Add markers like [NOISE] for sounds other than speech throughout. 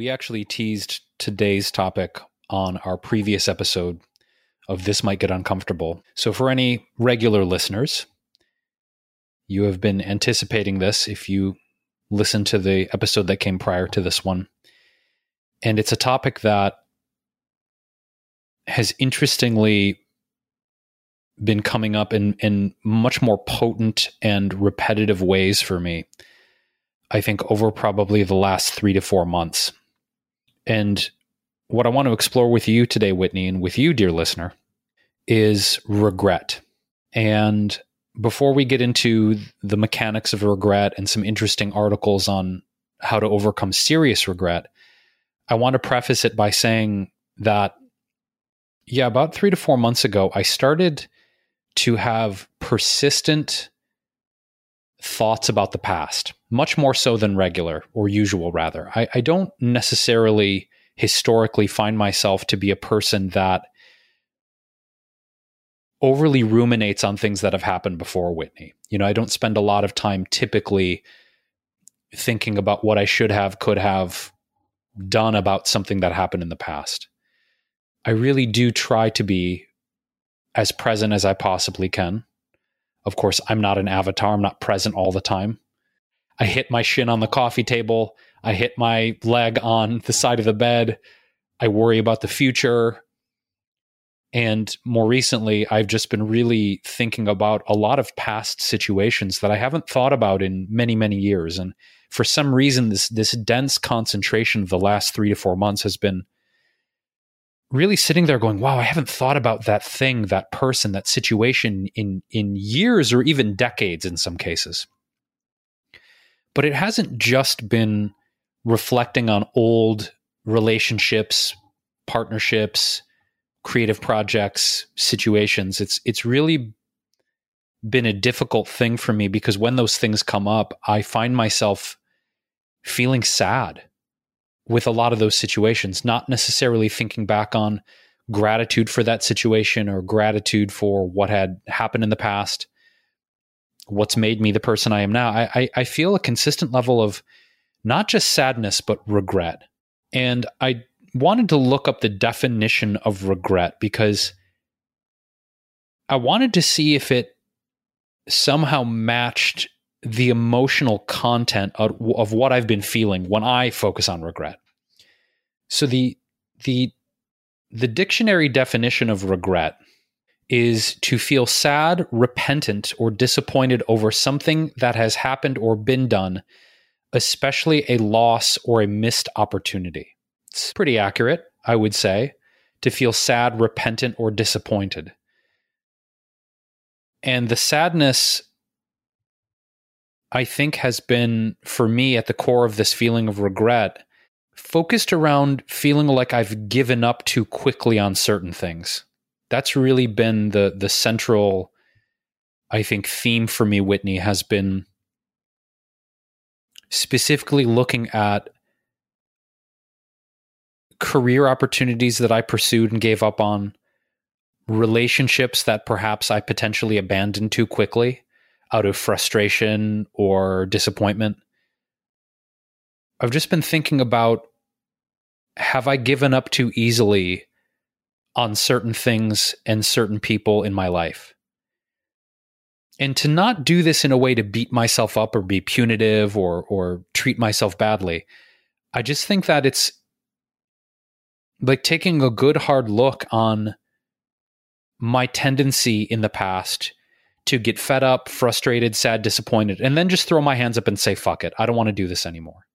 We actually teased today's topic on our previous episode of This Might Get Uncomfortable. So, for any regular listeners, you have been anticipating this if you listen to the episode that came prior to this one. And it's a topic that has interestingly been coming up in, in much more potent and repetitive ways for me. I think over probably the last three to four months. And what I want to explore with you today, Whitney, and with you, dear listener, is regret. And before we get into the mechanics of regret and some interesting articles on how to overcome serious regret, I want to preface it by saying that, yeah, about three to four months ago, I started to have persistent thoughts about the past, much more so than regular or usual, rather. I, I don't necessarily historically find myself to be a person that overly ruminates on things that have happened before Whitney. You know, I don't spend a lot of time typically thinking about what I should have, could have done about something that happened in the past. I really do try to be as present as I possibly can. Of course, I'm not an avatar, I'm not present all the time. I hit my shin on the coffee table, I hit my leg on the side of the bed. I worry about the future. And more recently, I've just been really thinking about a lot of past situations that I haven't thought about in many, many years. And for some reason, this this dense concentration of the last three to four months has been really sitting there going, wow, I haven't thought about that thing, that person, that situation in in years or even decades in some cases. But it hasn't just been reflecting on old relationships, partnerships, creative projects, situations. It's it's really been a difficult thing for me because when those things come up, I find myself feeling sad with a lot of those situations, not necessarily thinking back on gratitude for that situation or gratitude for what had happened in the past, what's made me the person I am now. I, I, I feel a consistent level of not just sadness, but regret. And I wanted to look up the definition of regret because I wanted to see if it somehow matched the emotional content of, of, what I've been feeling when I focus on regret. So the the the dictionary definition of regret is to feel sad, repentant, or disappointed over something that has happened or been done, especially a loss or a missed opportunity. It's pretty accurate, I would say, to feel sad, repentant, or disappointed. And the sadness, I think, has been for me at the core of this feeling of regret, focused around feeling like I've given up too quickly on certain things. That's really been the the central, I think, theme for me, Whitney, has been specifically looking at career opportunities that I pursued and gave up on, relationships that perhaps I potentially abandoned too quickly out of frustration or disappointment. I've just been thinking about have I given up too easily on certain things and certain people in my life? And to not do this in a way to beat myself up or be punitive or or treat myself badly. I just think that it's like taking a good hard look on my tendency in the past to get fed up, frustrated, sad, disappointed, and then just throw my hands up and say, fuck it, I don't want to do this anymore.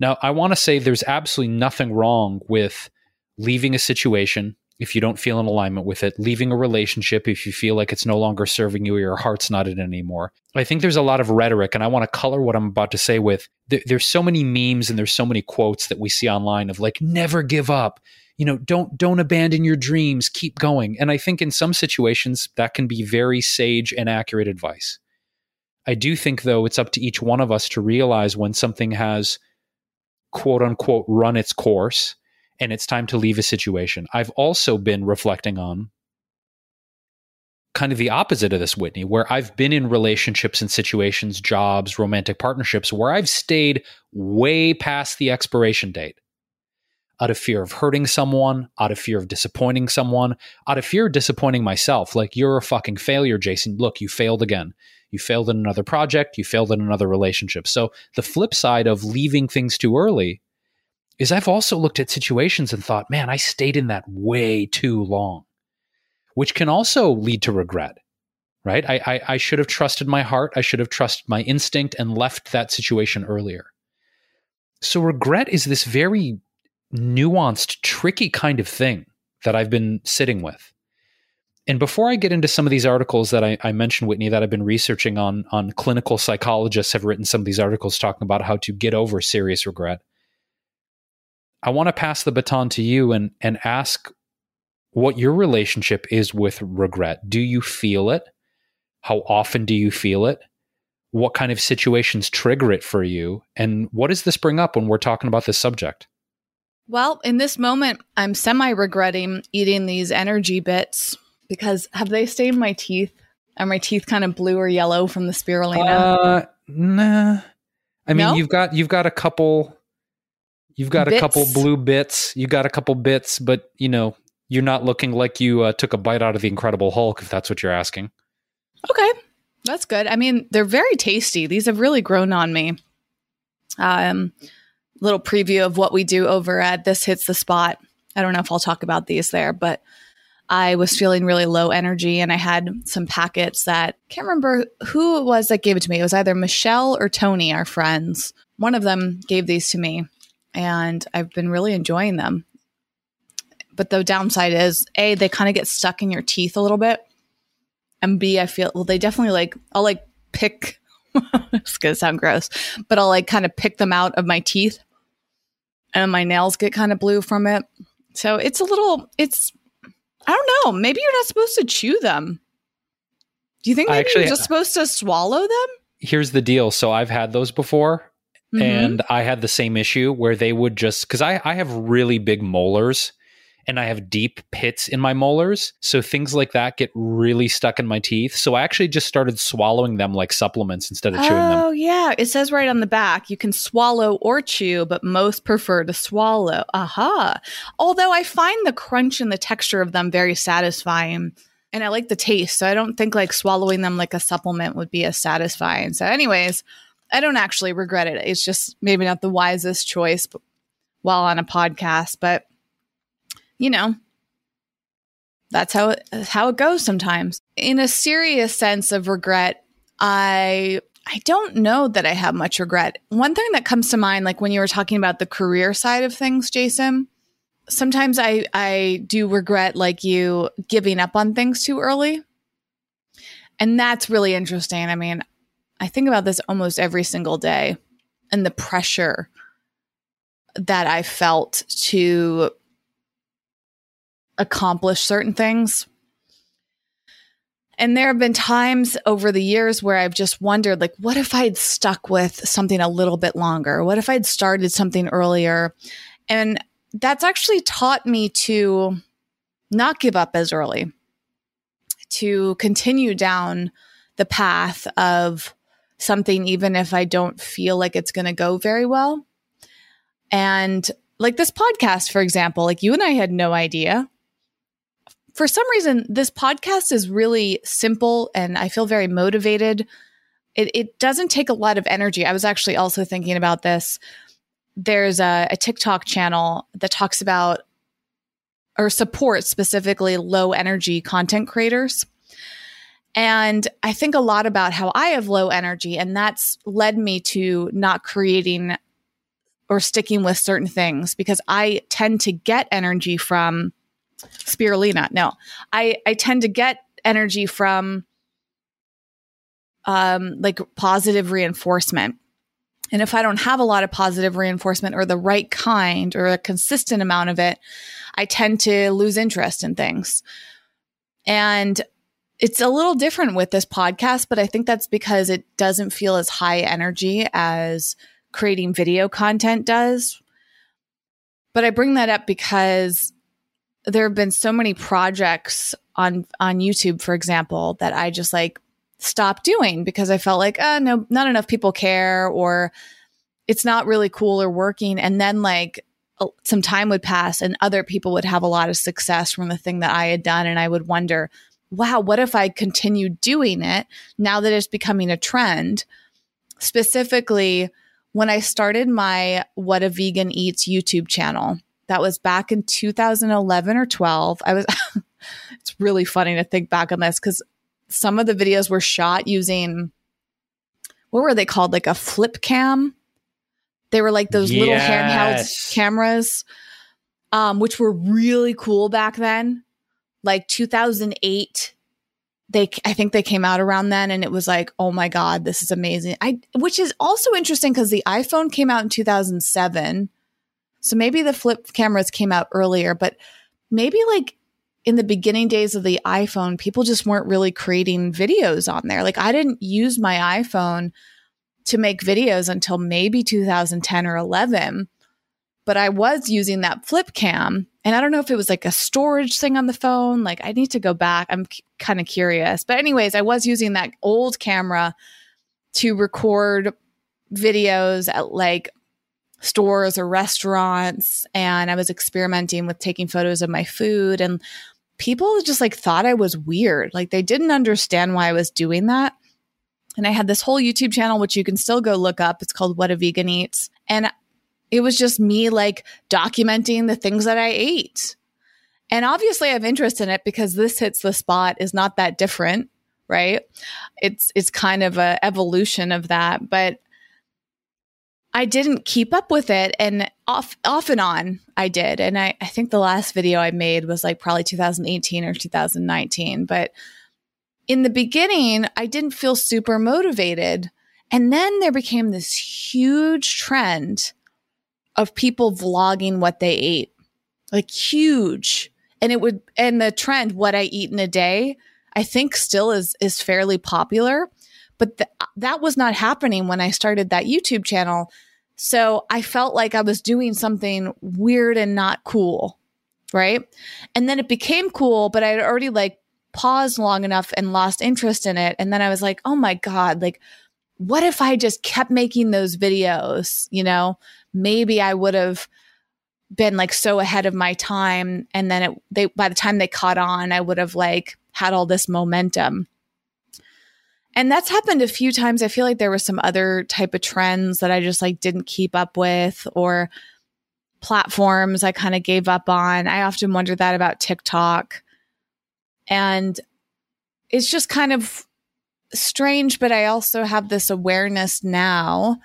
Now, I want to say there's absolutely nothing wrong with leaving a situation, if you don't feel in alignment with it, leaving a relationship if you feel like it's no longer serving you or your heart's not in it anymore. I think there's a lot of rhetoric, and I want to color what I'm about to say with there's so many memes and there's so many quotes that we see online of like, never give up. You know, don't don't abandon your dreams, keep going. And I think in some situations that can be very sage and accurate advice. I do think though it's up to each one of us to realize when something has quote unquote run its course and it's time to leave a situation. I've also been reflecting on kind of the opposite of this, Whitney, where I've been in relationships and situations, jobs, romantic partnerships, where I've stayed way past the expiration date out of fear of hurting someone, out of fear of disappointing someone, out of fear of disappointing myself. Like, you're a fucking failure, Jason. Look, you failed again. You failed in another project, you failed in another relationship. So, the flip side of leaving things too early is I've also looked at situations and thought, man, I stayed in that way too long, which can also lead to regret, right? I, I, I should have trusted my heart. I should have trusted my instinct and left that situation earlier. So, regret is this very nuanced, tricky kind of thing that I've been sitting with. And before I get into some of these articles that I, I, mentioned, Whitney, that I've been researching on, on clinical psychologists have written some of these articles talking about how to get over serious regret. I want to pass the baton to you and and ask what your relationship is with regret. Do you feel it? How often do you feel it? What kind of situations trigger it for you? And what does this bring up when we're talking about this subject? Well, in this moment, I'm semi regretting eating these energy bits because have they stained my teeth? Are my teeth kind of blue or yellow from the spirulina? Uh, nah. I mean, no? you've got you've got a couple You've got bits. a couple blue bits. You got a couple bits, but you know you're not looking like you uh, took a bite out of the Incredible Hulk, if that's what you're asking. Okay, that's good. I mean, they're very tasty. These have really grown on me. Um, little preview of what we do over at This Hits the Spot. I don't know if I'll talk about these there, but I was feeling really low energy and I had some packets that can't remember who it was that gave it to me. It was either Michelle or Tony, our friends. One of them gave these to me and I've been really enjoying them. But the downside is A, they kind of get stuck in your teeth a little bit. And B, I feel well, they definitely like I'll like pick [LAUGHS] it's gonna sound gross, but I'll like kind of pick them out of my teeth and my nails get kind of blue from it. So it's a little it's I don't know, maybe you're not supposed to chew them. Do you think maybe actually, you're just supposed to swallow them? Here's the deal. So I've had those before Mm-hmm. And I had the same issue where they would just, because I, I have really big molars and I have deep pits in my molars. So things like that get really stuck in my teeth. So I actually just started swallowing them like supplements instead of chewing them. Oh, yeah. It says right on the back you can swallow or chew, but most prefer to swallow. Aha. Although I find the crunch and the texture of them very satisfying. And I like the taste. So I don't think like swallowing them like a supplement would be as satisfying. So, anyways, I don't actually regret it. It's just maybe not the wisest choice while on a podcast, but you know, that's how it, how it goes sometimes. In a serious sense of regret, I I don't know that I have much regret. One thing that comes to mind like when you were talking about the career side of things, Jason, sometimes I I do regret like you giving up on things too early. And that's really interesting. I mean, I think about this almost every single day and the pressure that I felt to accomplish certain things. And there have been times over the years where I've just wondered, like, what if I'd stuck with something a little bit longer? What if I'd started something earlier? And that's actually taught me to not give up as early, to continue down the path of something, even if I don't feel like it's going to go very well. And like this podcast, for example, like you and I had no idea. For some reason, this podcast is really simple and I feel very motivated. It, it doesn't take a lot of energy. I was actually also thinking about this. There's a, a TikTok channel that talks about or supports specifically low energy content creators. And I think a lot about how I have low energy, and that's led me to not creating or sticking with certain things because I tend to get energy from spirulina. No, I I tend to get energy from um like positive reinforcement. And if I don't have a lot of positive reinforcement or the right kind or a consistent amount of it, I tend to lose interest in things. And it's a little different with this podcast, but I think that's because it doesn't feel as high energy as creating video content does. But I bring that up because there have been so many projects on on YouTube, for example, that I just like stopped doing because I felt like, oh no, not enough people care or it's not really cool or working. And then like some time would pass and other people would have a lot of success from the thing that I had done. And I would wonder, wow, what if I continued doing it now that it's becoming a trend? Specifically, when I started my What a Vegan Eats YouTube channel, that was back in 2011 or 12. I was, [LAUGHS] it's really funny to think back on this because some of the videos were shot using, what were they called? Like a flip cam. They were like those yes. little handheld cameras, um, which were really cool back then like 2008 they i think they came out around then and it was like oh my god this is amazing i which is also interesting because the iphone came out in 2007 so maybe the flip cameras came out earlier but maybe like in the beginning days of the iphone people just weren't really creating videos on there like i didn't use my iphone to make videos until maybe 2010 or 11 but i was using that flip cam and I don't know if it was like a storage thing on the phone. Like I need to go back. I'm c- kind of curious. But anyways, I was using that old camera to record videos at like stores or restaurants and I was experimenting with taking photos of my food and people just like thought I was weird. Like they didn't understand why I was doing that. And I had this whole YouTube channel which you can still go look up. It's called What a Vegan Eats. And it was just me like documenting the things that I ate. And obviously I have interest in it because this hits the spot is not that different, right? It's it's kind of a evolution of that, but I didn't keep up with it and off off and on I did. And I, I think the last video I made was like probably 2018 or 2019. But in the beginning, I didn't feel super motivated. And then there became this huge trend of people vlogging what they ate, like huge. And it would, and the trend, what I eat in a day, I think still is, is fairly popular. But th- that was not happening when I started that YouTube channel. So I felt like I was doing something weird and not cool. Right. And then it became cool, but I had already like paused long enough and lost interest in it. And then I was like, oh my God, like, what if I just kept making those videos, you know, maybe I would have been like so ahead of my time and then it they by the time they caught on I would have like had all this momentum. And that's happened a few times. I feel like there were some other type of trends that I just like didn't keep up with or platforms I kind of gave up on. I often wonder that about TikTok. And it's just kind of strange, but I also have this awareness now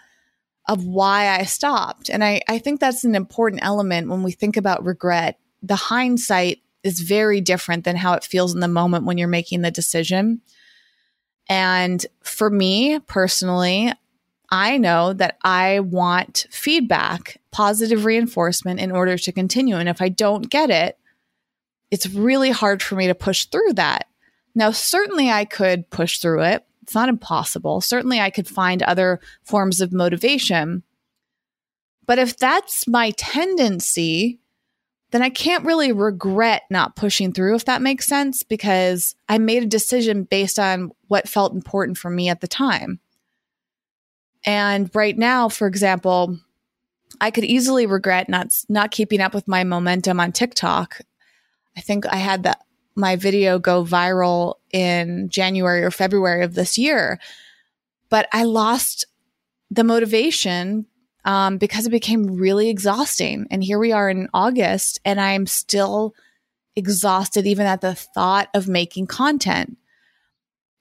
of why I stopped. And I, I think that's an important element when we think about regret. The hindsight is very different than how it feels in the moment when you're making the decision. And for me personally, I know that I want feedback, positive reinforcement in order to continue. And if I don't get it, it's really hard for me to push through that. Now, certainly I could push through it. It's not impossible. Certainly, I could find other forms of motivation. But if that's my tendency, then I can't really regret not pushing through, if that makes sense, because I made a decision based on what felt important for me at the time. And right now, for example, I could easily regret not not keeping up with my momentum on TikTok. I think I had that my video go viral in January or February of this year. But I lost the motivation um, because it became really exhausting. And here we are in August, and I'm still exhausted even at the thought of making content.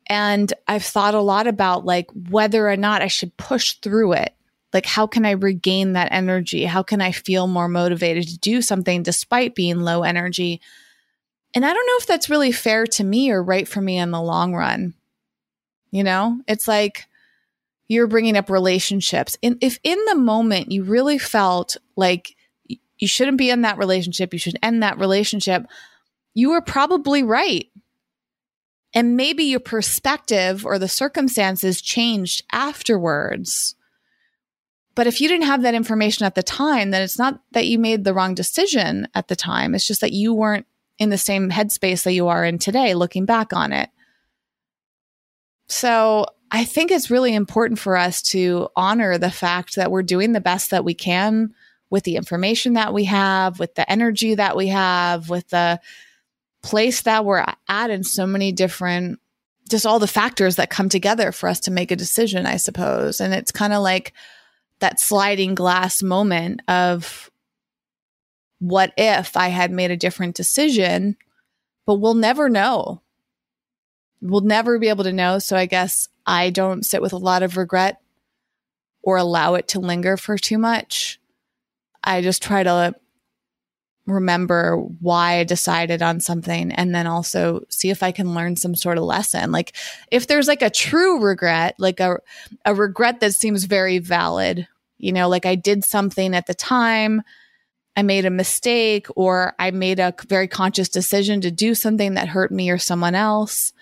And I've thought a lot about like whether or not I should push through it. Like, how can I regain that energy? How can I feel more motivated to do something despite being low energy? And I don't know if that's really fair to me or right for me in the long run. You know, it's like you're bringing up relationships. And if in the moment you really felt like you shouldn't be in that relationship, you should end that relationship, you were probably right. And maybe your perspective or the circumstances changed afterwards. But if you didn't have that information at the time, then it's not that you made the wrong decision at the time. It's just that you weren't in the same headspace that you are in today, looking back on it. So I think it's really important for us to honor the fact that we're doing the best that we can with the information that we have, with the energy that we have, with the place that we're at in so many different just all the factors that come together for us to make a decision, I suppose. And it's kind of like that sliding glass moment of what if I had made a different decision, but we'll never know. We'll never be able to know. So I guess I don't sit with a lot of regret or allow it to linger for too much. I just try to remember why I decided on something and then also see if I can learn some sort of lesson. Like if there's like a true regret, like a a regret that seems very valid, you know, like I did something at the time, I made a mistake or I made a very conscious decision to do something that hurt me or someone else.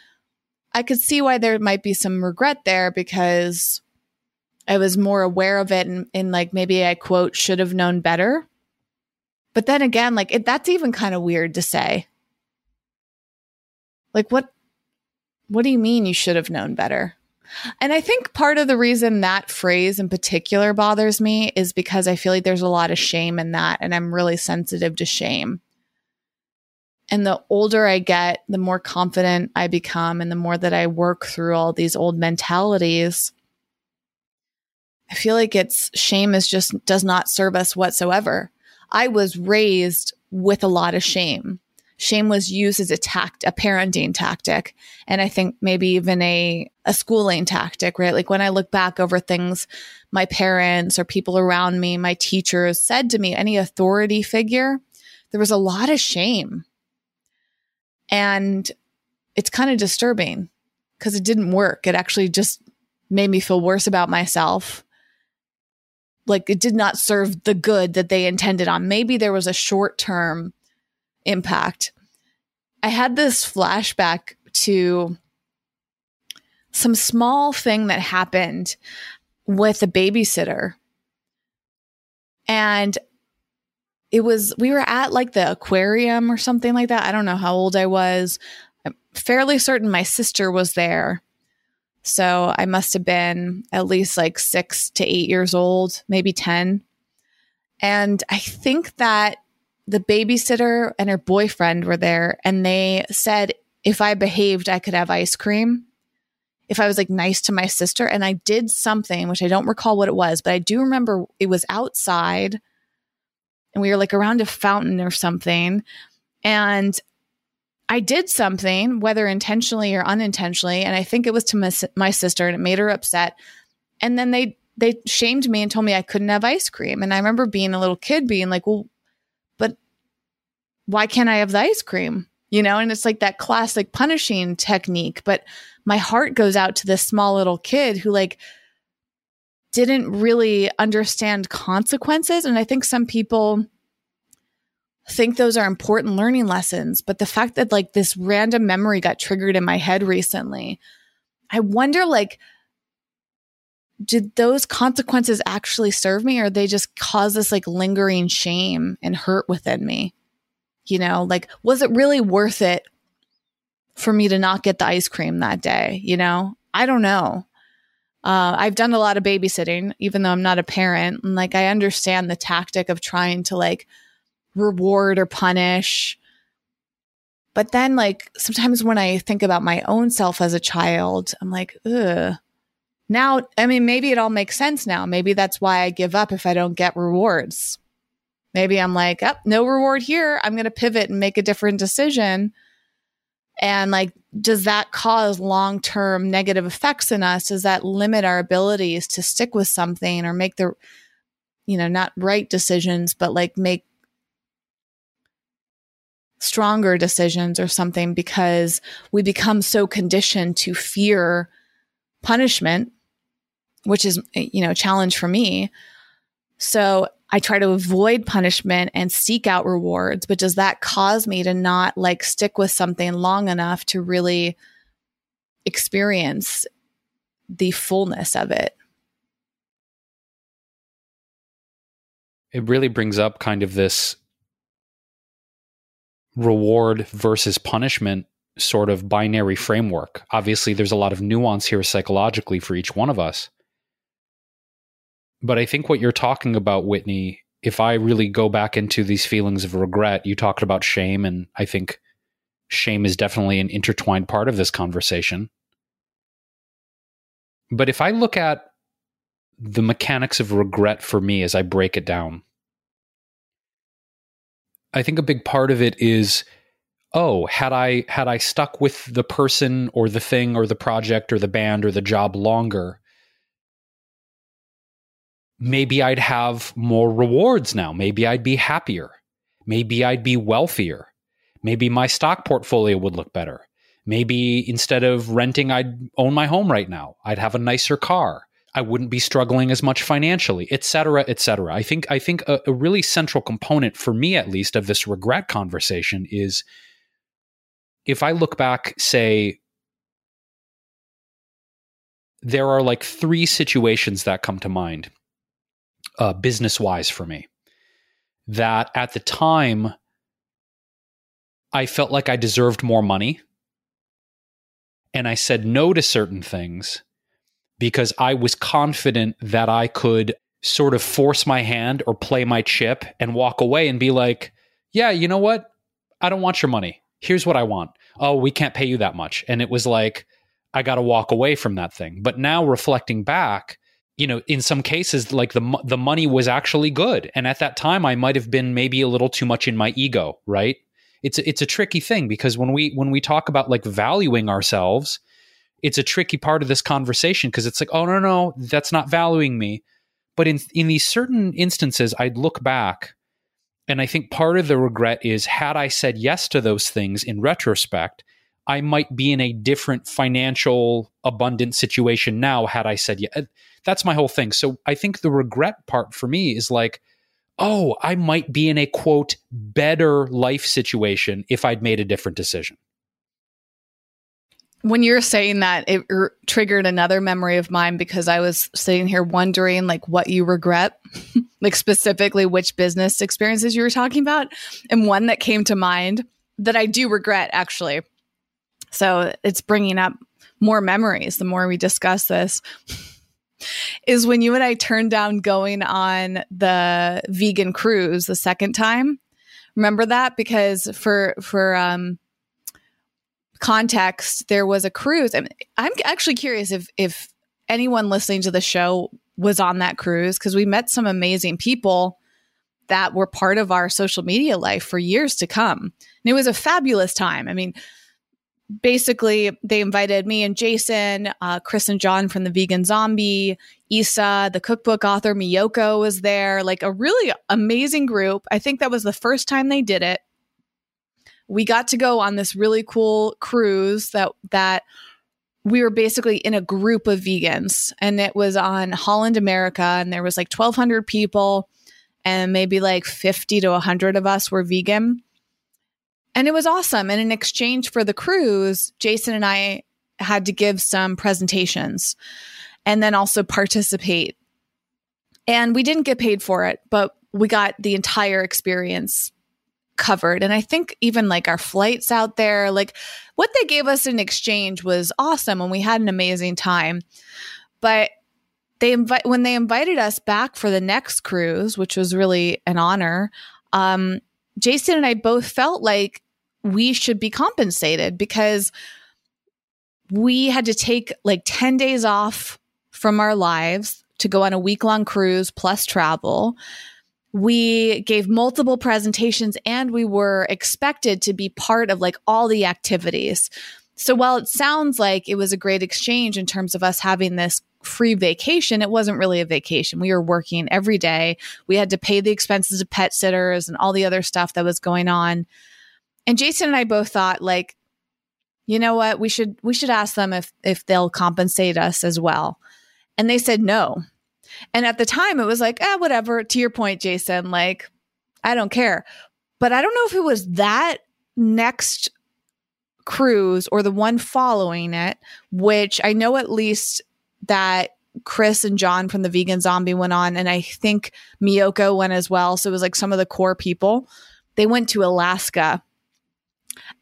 I could see why there might be some regret there because I was more aware of it and, like maybe I quote should have known better but then again, like it, that's even kind of weird to say. Like what what do you mean you should have known better? And I think part of the reason that phrase in particular bothers me is because I feel like there's a lot of shame in that and I'm really sensitive to shame. And the older I get, the more confident I become and the more that I work through all these old mentalities, I feel like it's shame is just does not serve us whatsoever. I was raised with a lot of shame. Shame was used as a tact, a parenting tactic. And I think maybe even a, a schooling tactic, right? Like when I look back over things my parents or people around me, my teachers said to me, any authority figure, there was a lot of shame. And it's kind of disturbing because it didn't work. It actually just made me feel worse about myself like it did not serve the good that they intended on. Maybe there was a short term impact. I had this flashback to some small thing that happened with a babysitter. And it was, we were at like the aquarium or something like that. I don't know how old I was. I'm fairly certain my sister was there. So I must have been at least like six to eight years old, maybe 10. And I think that the babysitter and her boyfriend were there and they said if I behaved, I could have ice cream. If I was like nice to my sister and I did something, which I don't recall what it was, but I do remember it was outside and we were like around a fountain or something. And I did something, whether intentionally or unintentionally, and I think it was to my, my sister, and it made her upset. And then they they shamed me and told me I couldn't have ice cream. And I remember being a little kid, being like, "Well, but why can't I have the ice cream?" You know, and it's like that classic punishing technique. But my heart goes out to this small little kid who like didn't really understand consequences. And I think some people think those are important learning lessons. But the fact that like this random memory got triggered in my head recently, I wonder like, did those consequences actually serve me or they just cause this like lingering shame and hurt within me? You know, like, was it really worth it for me to not get the ice cream that day? You know, I don't know. Uh, I've done a lot of babysitting, even though I'm not a parent. And like, I understand the tactic of trying to like reward or punish. But then, like, sometimes when I think about my own self as a child, I'm like, ugh. Now, I mean, maybe it all makes sense now. Maybe that's why I give up if I don't get rewards. Maybe I'm like, oh, no reward here. I'm going to pivot and make a different decision. And like, does that cause long term negative effects in us? Does that limit our abilities to stick with something or make the, you know, not right decisions, but like make stronger decisions or something because we become so conditioned to fear punishment, which is, you know, a challenge for me. So I try to avoid punishment and seek out rewards, but does that cause me to not like stick with something long enough to really experience the fullness of it? It really brings up kind of this reward versus punishment sort of binary framework. Obviously, there's a lot of nuance here psychologically for each one of us. But I think what you're talking about, Whitney, if I really go back into these feelings of regret, you talked about shame, and I think shame is definitely an intertwined part of this conversation. But if I look at the mechanics of regret for me as I break it down, I think a big part of it is oh had i had i stuck with the person or the thing or the project or the band or the job longer maybe i'd have more rewards now. Maybe i'd be happier. Maybe i'd be wealthier. Maybe my stock portfolio would look better. Maybe instead of renting i'd own my home right now. I'd have a nicer car. I wouldn't be struggling as much financially, et cetera, et cetera. I think I think a, a really central component for me, at least, of this regret conversation is if I look back, say, there are like three situations that come to mind, uh, business wise for me, that at the time I felt like I deserved more money. And I said no to certain things because I was confident that I could sort of force my hand or play my chip and walk away and be like, yeah, you know what? I don't want your money. Here's what I want. Oh, we can't pay you that much. And it was like, I got to walk away from that thing. But now reflecting back, you know, in some cases, like the the money was actually good, and at that time, I might have been maybe a little too much in my ego, right? It's a, it's a tricky thing because when we when we talk about like valuing ourselves, it's a tricky part of this conversation because it's like, oh no, no, that's not valuing me. But in in these certain instances, I'd look back and I think part of the regret is had I said yes to those things in retrospect, I might be in a different financial abundant situation now had I said yes. That's my whole thing. So I think the regret part for me is like, oh, I might be in a quote better life situation if I'd made a different decision. When you're saying that it r- triggered another memory of mine because i was sitting here wondering like what you regret [LAUGHS] like specifically which business experiences you were talking about. And one that came to mind that i do regret actually. So it's bringing up more memories the more we discuss this is when you and i turned down going on the vegan cruise the second time remember that because for for um context, there was a cruise. I'm, I'm actually curious if if anyone listening to the show was on that cruise because we met some amazing people that were part of our social media life for years to come. And it was a fabulous time. I mean, basically, they invited me and Jason, uh, Chris and John from the Vegan Zombie, Isa, the cookbook author Miyoko was there, like a really amazing group. I think that was the first time they did it we got to go on this really cool cruise that that we were basically in a group of vegans and it was on Holland America and there was like 1200 people and maybe like 50 to 100 of us were vegan. And it was awesome. And in exchange for the cruise, Jason and I had to give some presentations and then also participate. And we didn't get paid for it, but we got the entire experience covered. And I think even like our flights out there, like what they gave us in exchange was awesome and we had an amazing time. But they invite when they invited us back for the next cruise, which was really an honor, um, Jason and I both felt like we should be compensated because we had to take like 10 days off from our lives to go on a week long cruise plus travel we gave multiple presentations and we were expected to be part of like all the activities. So while it sounds like it was a great exchange in terms of us having this free vacation, it wasn't really a vacation. We were working every day. We had to pay the expenses of pet sitters and all the other stuff that was going on. And Jason and I both thought like, you know what, we should we should ask them if if they'll compensate us as well. And they said no. And at the time it was like, ah, whatever. To your point, Jason, like, I don't care. But I don't know if it was that next cruise or the one following it, which I know at least that Chris and John from the Vegan Zombie went on, and I think Miyoko went as well. So it was like some of the core people. They went to Alaska.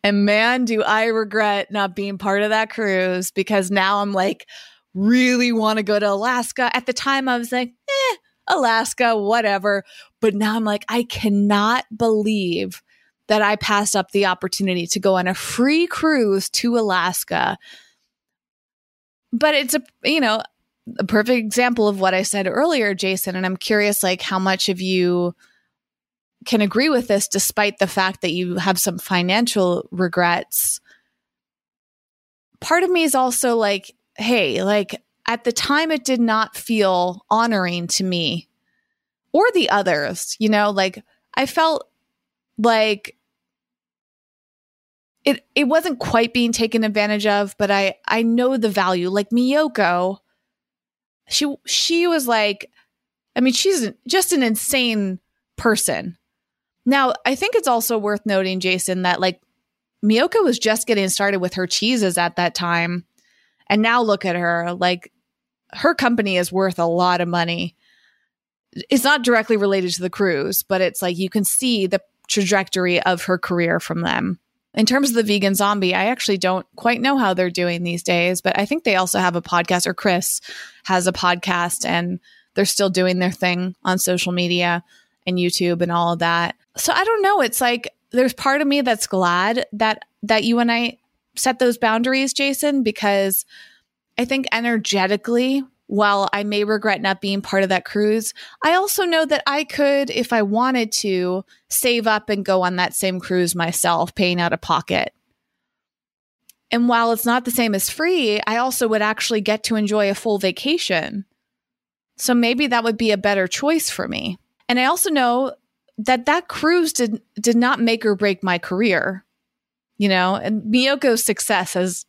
And man, do I regret not being part of that cruise because now I'm like, really want to go to Alaska. At the time, I was like, eh, Alaska, whatever. But now I'm like, I cannot believe that I passed up the opportunity to go on a free cruise to Alaska. But it's a, you know, a perfect example of what I said earlier, Jason. And I'm curious, like, how much of you can agree with this, despite the fact that you have some financial regrets. Part of me is also like, hey, like, at the time, it did not feel honoring to me or the others, you know, like, I felt like it it wasn't quite being taken advantage of, but I I know the value. Like Miyoko, she she was like, I mean, she's just an insane person. Now, I think it's also worth noting, Jason, that like Miyoko was just getting started with her cheeses at that time. And now look at her. Like her company is worth a lot of money. It's not directly related to the cruise, but it's like you can see the trajectory of her career from them. In terms of the vegan zombie, I actually don't quite know how they're doing these days, but I think they also have a podcast, or Chris has a podcast, and they're still doing their thing on social media and YouTube and all of that. So I don't know. It's like there's part of me that's glad that that you and I set those boundaries, Jason, because I think energetically while I may regret not being part of that cruise, I also know that I could, if I wanted to, save up and go on that same cruise myself, paying out of pocket. And while it's not the same as free, I also would actually get to enjoy a full vacation. So maybe that would be a better choice for me. And I also know that that cruise did did not make or break my career. You know, and Miyoko's success has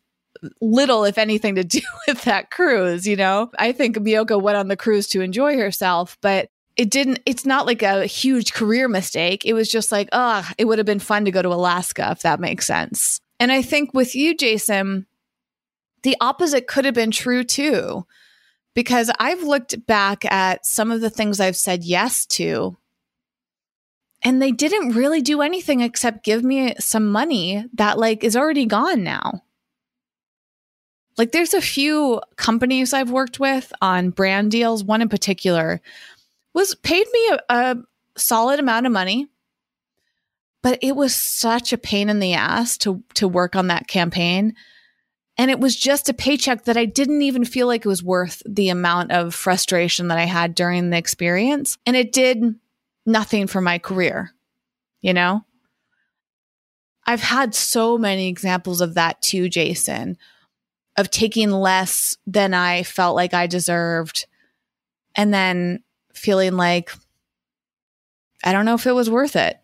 little, if anything, to do [LAUGHS] with that cruise. You know, I think Miyoko went on the cruise to enjoy herself, but it didn't, it's not like a huge career mistake. It was just like, ah, oh, it would have been fun to go to Alaska, if that makes sense. And I think with you, Jason, the opposite could have been true too, because I've looked back at some of the things I've said yes to. And they didn't really do anything except give me some money that like is already gone now. Like there's a few companies I've worked with on brand deals. One in particular was paid me a, a solid amount of money, but it was such a pain in the ass to to work on that campaign. And it was just a paycheck that I didn't even feel like it was worth the amount of frustration that I had during the experience. And it did nothing for my career, you know? I've had so many examples of that too, Jason, of taking less than I felt like I deserved and then feeling like I don't know if it was worth it.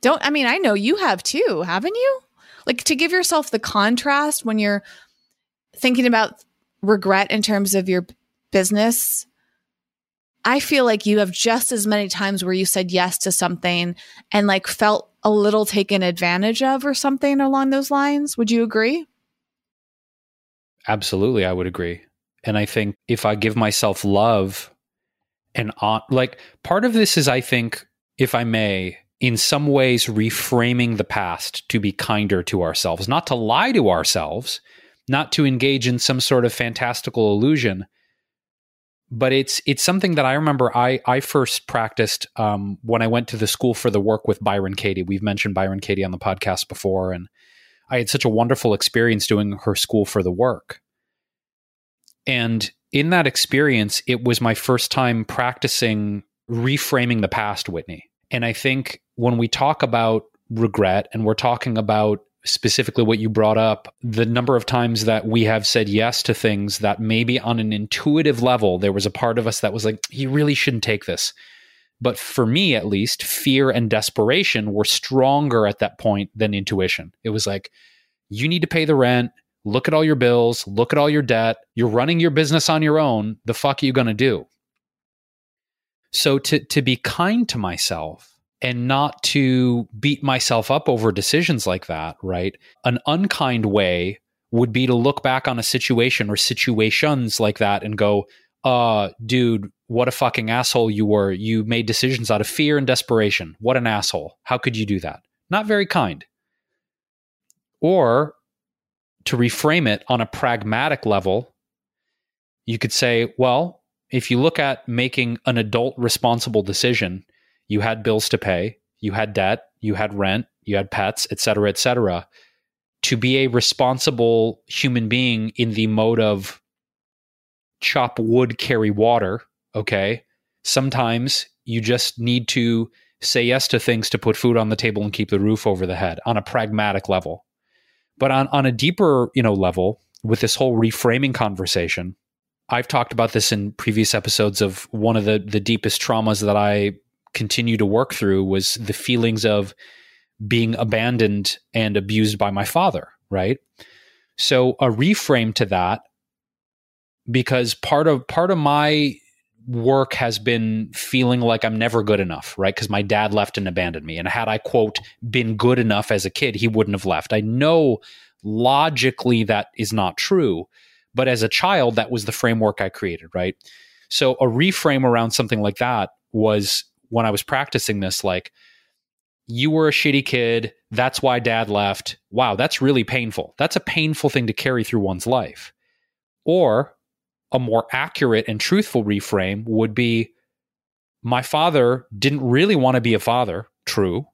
Don't I mean I know you have too, haven't you? Like to give yourself the contrast when you're thinking about regret in terms of your business. I feel like you have just as many times where you said yes to something and like felt a little taken advantage of or something along those lines. Would you agree? Absolutely, I would agree. And I think if I give myself love and on, like part of this is, I think, if I may, in some ways reframing the past to be kinder to ourselves, not to lie to ourselves, not to engage in some sort of fantastical illusion, but it's it's something that I remember I I first practiced um, when I went to the school for the work with Byron Katie. We've mentioned Byron Katie on the podcast before, and I had such a wonderful experience doing her school for the work. And in that experience, it was my first time practicing reframing the past, Whitney. And I think when we talk about regret and we're talking about specifically what you brought up the number of times that we have said yes to things that maybe on an intuitive level there was a part of us that was like you really shouldn't take this But for me, at least, fear and desperation were stronger at that point than intuition. It was like, you need to pay the rent. Look at all your bills. Look at all your debt. You're running your business on your own. The fuck are you going to do? So to, to be kind to myself and not to beat myself up over decisions like that, right? An unkind way would be to look back on a situation or situations like that and go, uh, dude, what a fucking asshole you were. You made decisions out of fear and desperation. What an asshole. How could you do that? Not very kind. Or to reframe it on a pragmatic level, you could say, well, if you look at making an adult responsible decision, you had bills to pay, you had debt, you had rent, you had pets, et cetera, et cetera. To be a responsible human being in the mode of chop wood, carry water, okay? Sometimes you just need to say yes to things to put food on the table and keep the roof over the head on a pragmatic level. But on, on a deeper, you know, level, with this whole reframing conversation, I've talked about this in previous episodes of one of the the deepest traumas that I continue to work through was the feelings of being abandoned and abused by my father, right? So a reframe to that because part of part of my work has been feeling like I'm never good enough, right? Because my dad left and abandoned me. And had I, quote, been good enough as a kid, he wouldn't have left. I know logically that is not true. But as a child, that was the framework I created, right? So a reframe around something like that was when I was practicing this, like, you were a shitty kid. That's why dad left. Wow, that's really painful. That's a painful thing to carry through one's life. Or a more accurate and truthful reframe would be my father didn't really want to be a father, true.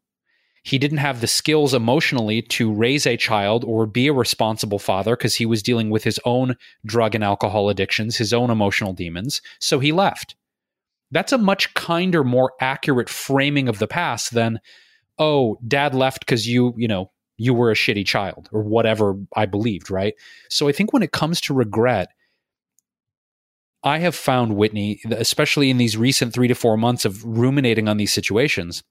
He didn't have the skills emotionally to raise a child or be a responsible father because he was dealing with his own drug and alcohol addictions, his own emotional demons. So he left. That's a much kinder, more accurate framing of the past than, oh, dad left because you, you know, you were a shitty child or whatever I believed, right? So I think when it comes to regret, I have found Whitney, especially in these recent three to four months of ruminating on these situations,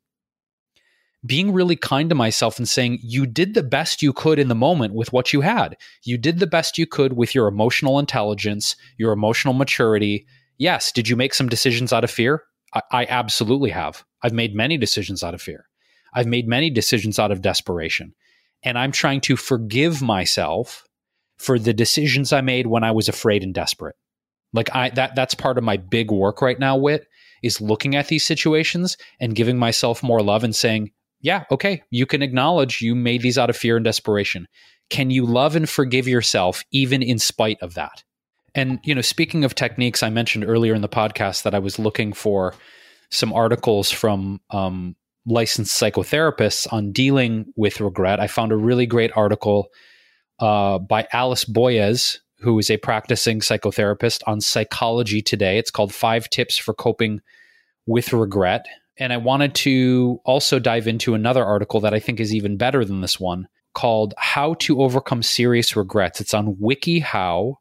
being really kind to myself and saying, you did the best you could in the moment with what you had. You did the best you could with your emotional intelligence, your emotional maturity. Yes. Did you make some decisions out of fear? I, I absolutely have. I've made many decisions out of fear. I've made many decisions out of desperation. And I'm trying to forgive myself for the decisions I made when I was afraid and desperate. Like I that that's part of my big work right now, Wit, is looking at these situations and giving myself more love and saying, yeah, okay, you can acknowledge you made these out of fear and desperation. Can you love and forgive yourself even in spite of that? And you know, speaking of techniques, I mentioned earlier in the podcast that I was looking for some articles from um, licensed psychotherapists on dealing with regret. I found a really great article uh, by Alice Boyes, who is a practicing psychotherapist on Psychology Today. It's called Five Tips for Coping with Regret. And I wanted to also dive into another article that I think is even better than this one called How to Overcome Serious Regrets. It's on WikiHow,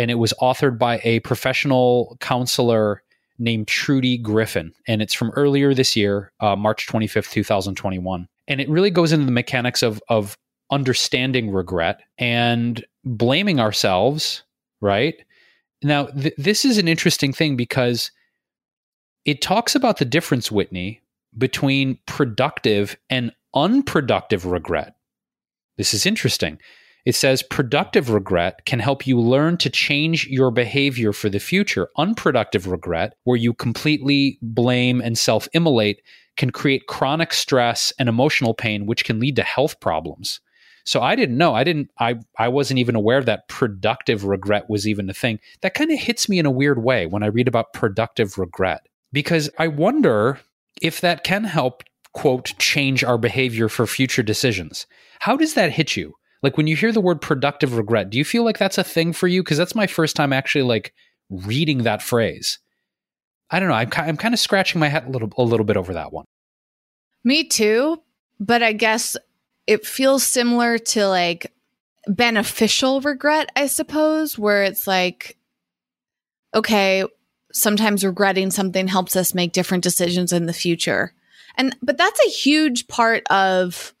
and it was authored by a professional counselor named Trudi Griffin. And it's from earlier this year, uh, March 25th, 2021. And it really goes into the mechanics of, of understanding regret and blaming ourselves, right? Now, th- this is an interesting thing because it talks about the difference, Whitney, between productive and unproductive regret. This is interesting. It says productive regret can help you learn to change your behavior for the future. Unproductive regret, where you completely blame and self immolate, can create chronic stress and emotional pain, which can lead to health problems. So I didn't know. I didn't I I wasn't even aware that productive regret was even a thing. That kind of hits me in a weird way when I read about productive regret because I wonder if that can help quote change our behavior for future decisions. How does that hit you? Like when you hear the word productive regret, do you feel like that's a thing for you because that's my first time actually like reading that phrase. I don't know. I'm, I'm kind of scratching my head a little, a little bit over that one. Me too. But I guess it feels similar to like beneficial regret, I suppose, where it's like, okay, sometimes regretting something helps us make different decisions in the future. And but that's a huge part of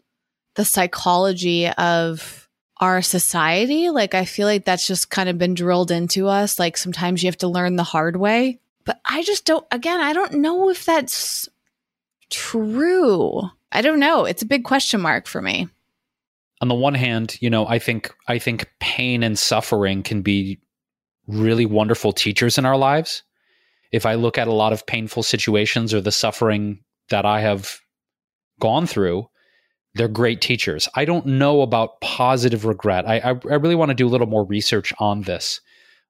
the psychology of our society. Like I feel like that's just kind of been drilled into us. Like sometimes you have to learn the hard way. But I just don't again, I don't know if that's true. I don't know. It's a big question mark for me. On the one hand, you know, I think I think pain and suffering can be really wonderful teachers in our lives. If I look at a lot of painful situations or the suffering that I have gone through, they're great teachers. I don't know about positive regret. I, I, I really want to do a little more research on this.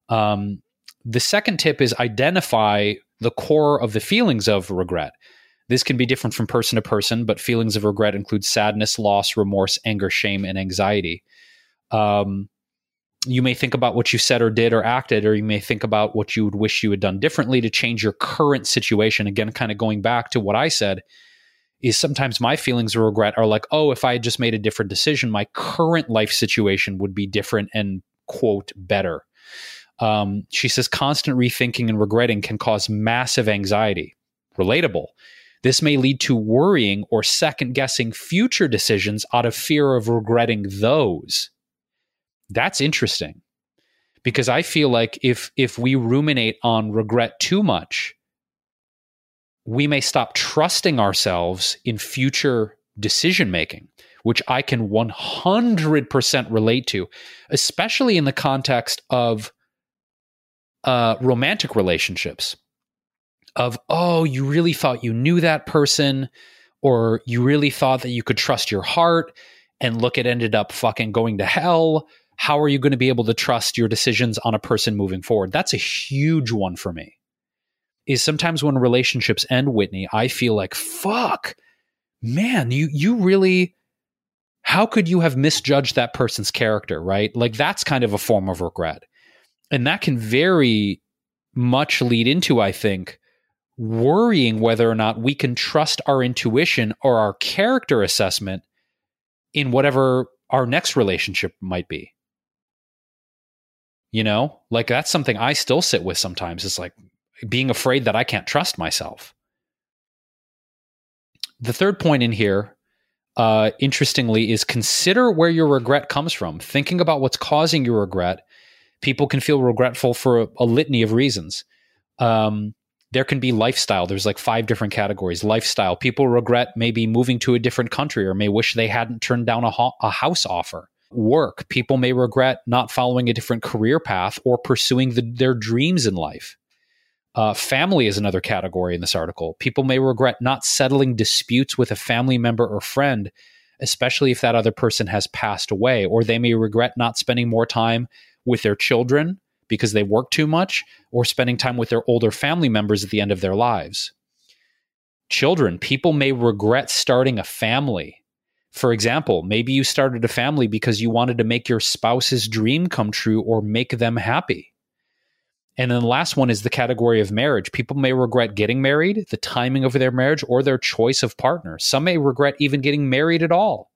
Um, the second tip is identify the core of the feelings of regret. This can be different from person to person, but feelings of regret include sadness, loss, remorse, anger, shame, and anxiety. Um, you may think about what you said or did or acted, or you may think about what you would wish you had done differently to change your current situation. Again, kind of going back to what I said, is sometimes my feelings of regret are like, oh, if I had just made a different decision, my current life situation would be different and, quote, better. Um, she says constant rethinking and regretting can cause massive anxiety. Relatable. This may lead to worrying or second guessing future decisions out of fear of regretting those. That's interesting because I feel like if if we ruminate on regret too much, we may stop trusting ourselves in future decision making, which I can 100% relate to, especially in the context of uh, romantic relationships of, oh, you really thought you knew that person, or you really thought that you could trust your heart, and look, it ended up fucking going to hell. How are you going to be able to trust your decisions on a person moving forward? That's a huge one for me. Is sometimes when relationships end, Whitney, I feel like, fuck, man, you you really how could you have misjudged that person's character, right? Like that's kind of a form of regret and that can very much lead into, I think, worrying whether or not we can trust our intuition or our character assessment in whatever our next relationship might be. You know, like that's something I still sit with sometimes. It's like being afraid that I can't trust myself. The third point in here, uh, interestingly, is consider where your regret comes from. Thinking about what's causing your regret people can feel regretful for a, a litany of reasons. Um, there can be lifestyle. There's like five different categories. Lifestyle. People regret maybe moving to a different country or may wish they hadn't turned down a, ho- a house offer. Work. People may regret not following a different career path or pursuing the, their dreams in life. Uh, family is another category in this article. People may regret not settling disputes with a family member or friend, especially if that other person has passed away, or they may regret not spending more time with their children because they work too much or spending time with their older family members at the end of their lives. Children, people may regret starting a family. For example, maybe you started a family because you wanted to make your spouse's dream come true or make them happy. And then the last one is the category of marriage. People may regret getting married, the timing of their marriage, or their choice of partner. Some may regret even getting married at all.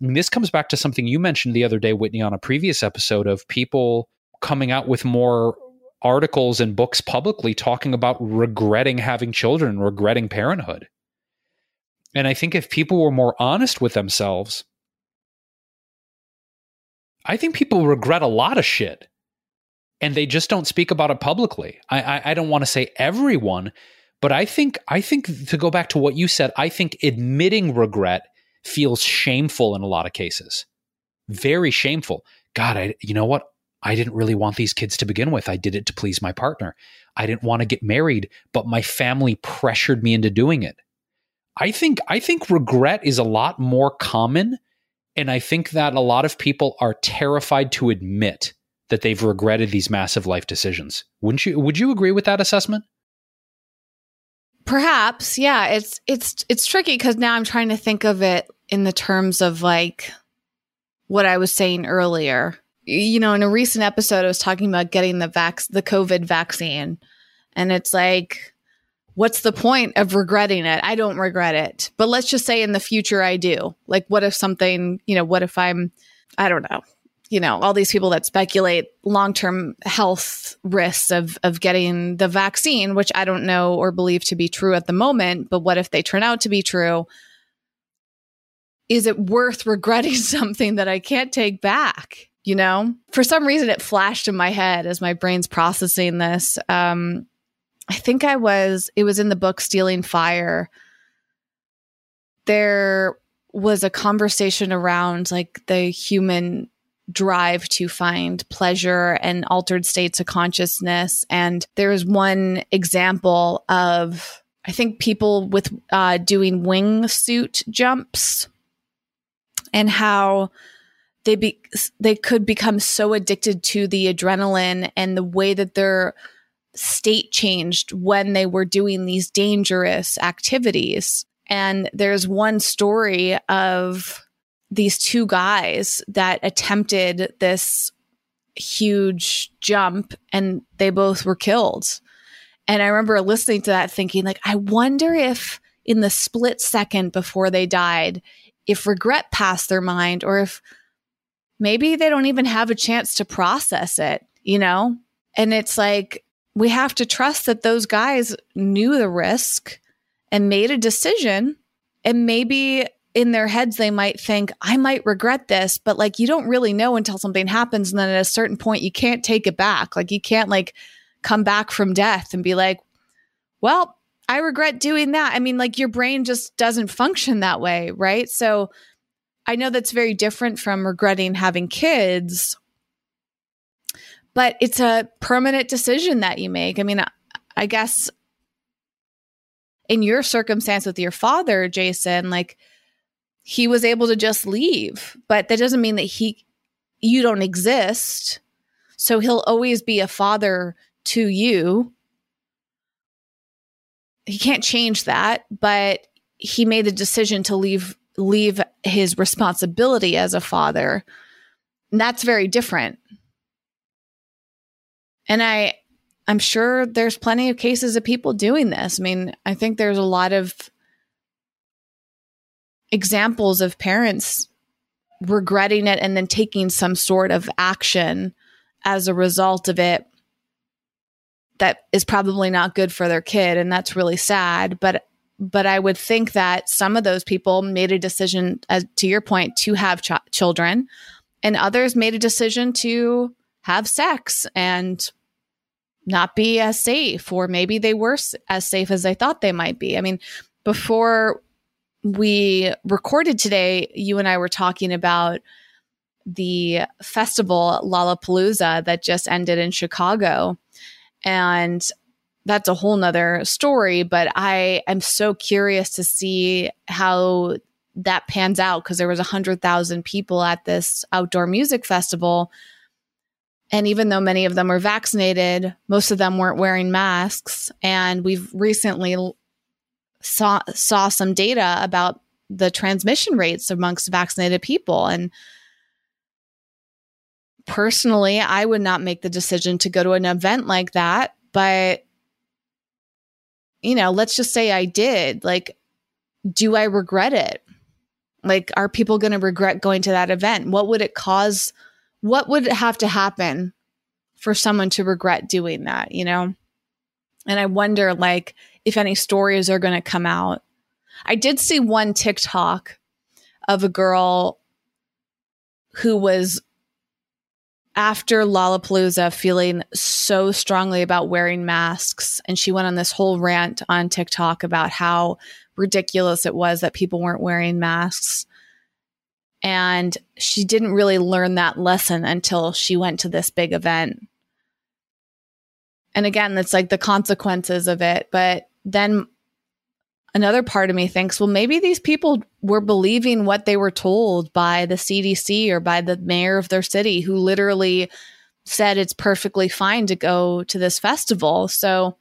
And this comes back to something you mentioned the other day, Whitney, on a previous episode of people coming out with more articles and books publicly talking about regretting having children, regretting parenthood. And I think if people were more honest with themselves, I think people regret a lot of shit and they just don't speak about it publicly. I, I, I don't want to say everyone, but I think I think to go back to what you said, I think admitting regret feels shameful in a lot of cases. Very shameful. God, I, you know what? I didn't really want these kids to begin with. I did it to please my partner. I didn't want to get married, but my family pressured me into doing it. I think I think regret is a lot more common and I think that a lot of people are terrified to admit that they've regretted these massive life decisions. Wouldn't you would you agree with that assessment? Perhaps, yeah. It's it's it's tricky because now I'm trying to think of it in the terms of like what I was saying earlier. You know, in a recent episode, I was talking about getting the vax the COVID vaccine, and it's like, what's the point of regretting it? I don't regret it, but let's just say in the future I do. Like, what if something? You know, what if I'm? I don't know. You know, all these people that speculate long-term health risks of of getting the vaccine, which I don't know or believe to be true at the moment, but what if they turn out to be true? Is it worth regretting [LAUGHS] something that I can't take back? You know, for some reason, it flashed in my head as my brain's processing this. Um, I think I was, it was in the book Stealing Fire. There was a conversation around like the human drive to find pleasure and altered states of consciousness. And there is one example of, I think, people with uh, doing wingsuit jumps and how they be they could become so addicted to the adrenaline and the way that their state changed when they were doing these dangerous activities. And there's one story of these two guys that attempted this huge jump and they both were killed. And I remember listening to that thinking like I wonder if in the split second before they died if regret passed their mind or if maybe they don't even have a chance to process it, you know? And it's like we have to trust that those guys knew the risk and made a decision and maybe in their heads they might think i might regret this but like you don't really know until something happens and then at a certain point you can't take it back. Like you can't like come back from death and be like well i regret doing that. I mean like your brain just doesn't function that way right? So i know that's very different from regretting having kids but it's a permanent decision that you make. I mean i guess in your circumstance with your father jason like he was able to just leave. But that doesn't mean that he you don't exist. So he'll always be a father to you. He can't change that, but he made the decision to leave leave his responsibility as a father. And that's very different. And I I'm sure there's plenty of cases of people doing this. I mean, I think there's a lot of examples of parents regretting it and then taking some sort of action as a result of it that is probably not good for their kid and that's really sad. But but i would think that some of those people made a decision as to your point to have ch- children and others made a decision to have sex and not be as safe or maybe they were as safe as they thought they might be. I mean before we recorded today, you and I were talking about the festival Lollapalooza that just ended in Chicago. And that's a whole nother story, but I am so curious to see how that pans out because there was a hundred thousand people at this outdoor music festival. And even though many of them were vaccinated, most of them weren't wearing masks. And we've recently saw saw some data about the transmission rates amongst vaccinated people. And personally i would not make the decision to go to an event like that but you know let's just say i did. Like do i regret it? Like are people going to regret going to that event? What would it cause? What would have to happen for someone to regret doing that you know and i wonder like if any stories are going to come out. I did see one TikTok of a girl who was after Lollapalooza feeling so strongly about wearing masks. And she went on this whole rant on TikTok about how ridiculous it was that people weren't wearing masks. And she didn't really learn that lesson until she went to this big event. And again, it's like the consequences of it. But then another part of me thinks, well, maybe these people were believing what they were told by the CDC or by the mayor of their city who literally said it's perfectly fine to go to this festival. So,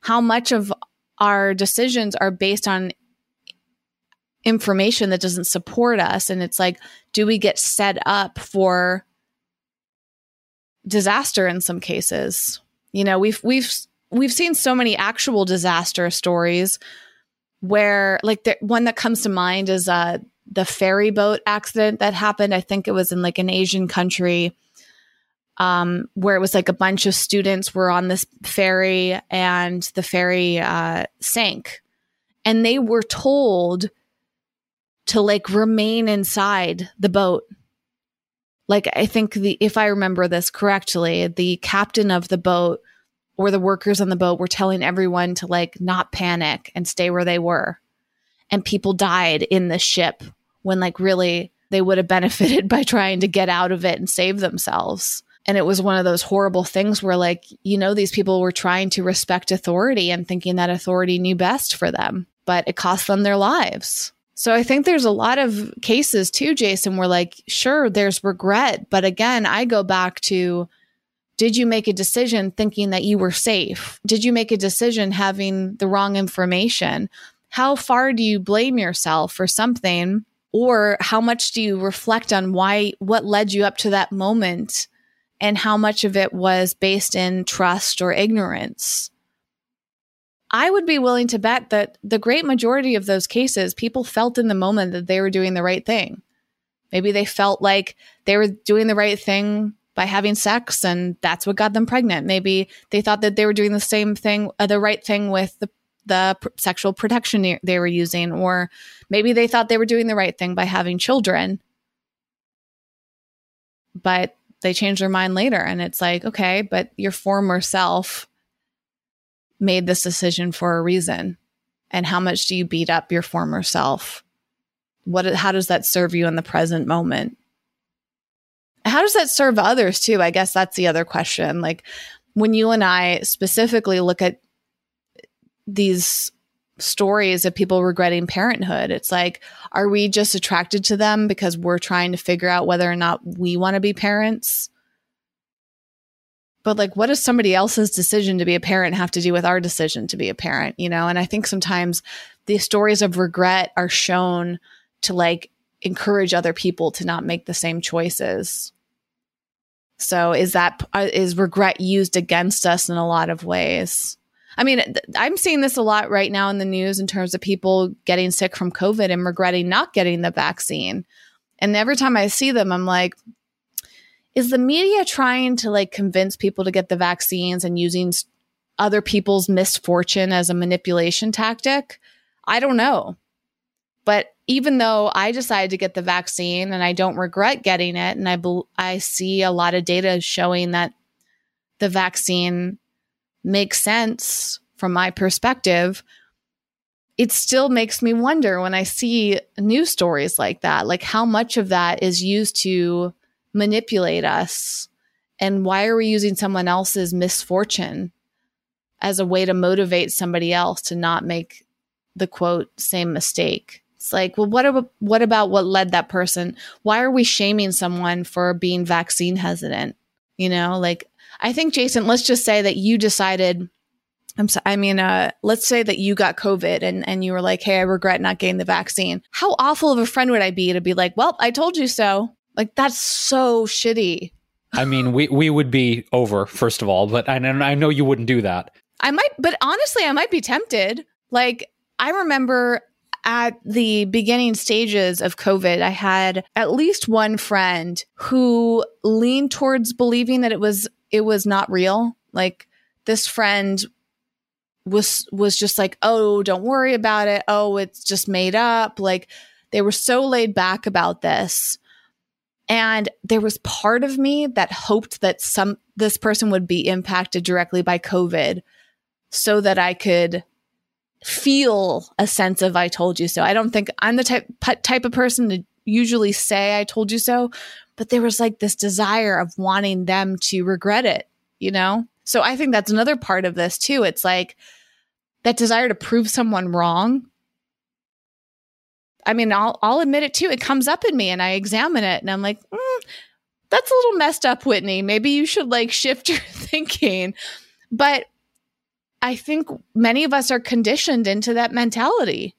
how much of our decisions are based on information that doesn't support us? And it's like, do we get set up for disaster in some cases? You know, we've we've we've seen so many actual disaster stories where like the one that comes to mind is uh the ferry boat accident that happened. I think it was in like an Asian country. Um, where it was like a bunch of students were on this ferry and the ferry uh, sank. And they were told to like remain inside the boat. Like, I think the, if I remember this correctly, the captain of the boat or the workers on the boat were telling everyone to like not panic and stay where they were. And people died in the ship when like really they would have [LAUGHS] benefited by trying to get out of it and save themselves. And it was one of those horrible things where like, you know, these people were trying to respect authority and thinking that authority knew best for them, but it cost them their lives. So I think there's a lot of cases too, Jason, where like, sure, there's regret. But again, I go back to did you make a decision thinking that you were safe? Did you make a decision having the wrong information? How far do you blame yourself for something? Or how much do you reflect on why, what led you up to that moment? And how much of it was based in trust or ignorance? I would be willing to bet that the great majority of those cases, people felt in the moment that they were doing the right thing. Maybe they felt like they were doing the right thing by having sex and that's what got them pregnant. Maybe they thought that they were doing the same thing, uh, the right thing with the the pr- sexual protection they were using or maybe they thought they were doing the right thing by having children. But they changed their mind later and it's like, okay, but your former self made this decision for a reason. And how much do you beat up your former self? What how does that serve you in the present moment? How does that serve others too? I guess that's the other question. Like when you and I specifically look at these stories of people regretting parenthood, it's like, are we just attracted to them because we're trying to figure out whether or not we want to be parents? But like, what does somebody else's decision to be a parent have to do with our decision to be a parent? You know, and I think sometimes the stories of regret are shown to like encourage other people to not make the same choices. So is that uh, regret used against us in a lot of ways? I mean, I'm seeing this a lot right now in the news in terms of people getting sick from COVID and regretting not getting the vaccine. And every time I see them, I'm like, is the media trying to like convince people to get the vaccines and using other people's misfortune as a manipulation tactic? I don't know. But even though I decided to get the vaccine and I don't regret getting it, and I be- I see a lot of data showing that the vaccine makes sense from my perspective, it still makes me wonder when I see news stories like that, like how much of that is used to manipulate us, and why are we using someone else's misfortune as a way to motivate somebody else to not make the quote same mistake? It's like, well, what about what about what led that person? Why are we shaming someone for being vaccine hesitant? You know, like I think Jason, let's just say that you decided I'm so, I mean, uh, let's say that you got COVID and, and you were like, Hey, I regret not getting the vaccine. How awful of a friend would I be to be like, well, I told you so. Like, that's so shitty. I mean, we, we would be over, first of all, but I, I know you wouldn't do that. I might, but honestly, I might be tempted. Like, I remember at the beginning stages of COVID, I had at least one friend who leaned towards believing that it was it was not real. Like this friend was was just like, "Oh, don't worry about it. Oh, it's just made up." Like they were so laid back about this. And there was part of me that hoped that some this person would be impacted directly by COVID so that I could feel a sense of I told you so. I don't think I'm the type type of person to usually say I told you so, but there was like this desire of wanting them to regret it, you know? So I think that's another part of this too. It's like that desire to prove someone wrong. I mean, I'll I'll admit it too. It comes up in me and I examine it and I'm like, mm, that's a little messed up, Whitney. Maybe you should like shift your [LAUGHS] thinking. But I think many of us are conditioned into that mentality.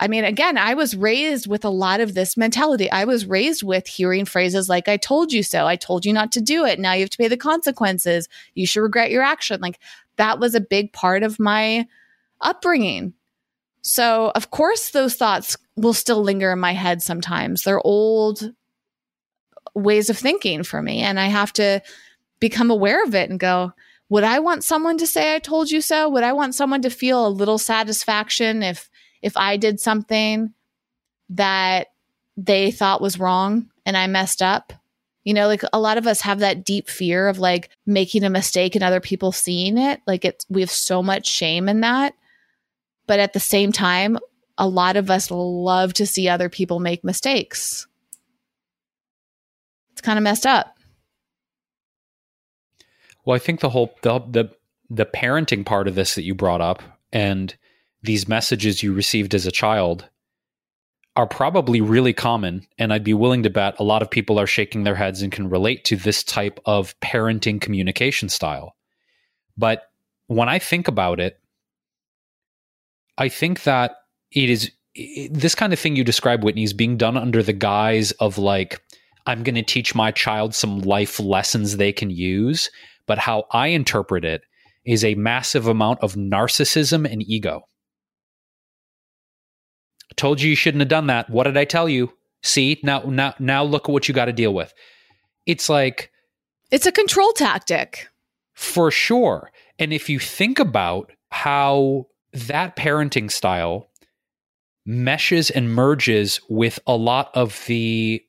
I mean, again, I was raised with a lot of this mentality. I was raised with hearing phrases like, I told you so. I told you not to do it. Now you have to pay the consequences. You should regret your action. Like, that was a big part of my upbringing. So, of course, those thoughts will still linger in my head sometimes. They're old ways of thinking for me. And I have to become aware of it and go, would I want someone to say I told you so? Would I want someone to feel a little satisfaction if if I did something that they thought was wrong and I messed up? You know, like a lot of us have that deep fear of like making a mistake and other people seeing it. Like it's we have so much shame in that. But at the same time, a lot of us love to see other people make mistakes. It's kind of messed up. Well, I think the whole the, the the parenting part of this that you brought up and these messages you received as a child are probably really common and I'd be willing to bet a lot of people are shaking their heads and can relate to this type of parenting communication style. But when I think about it, I think that it is it, this kind of thing you describe Whitney is being done under the guise of like I'm going to teach my child some life lessons they can use but how I interpret it is a massive amount of narcissism and ego. I told you you shouldn't have done that. What did I tell you? See, now now now look at what you got to deal with. It's like it's a control tactic. For sure. And if you think about how that parenting style meshes and merges with a lot of the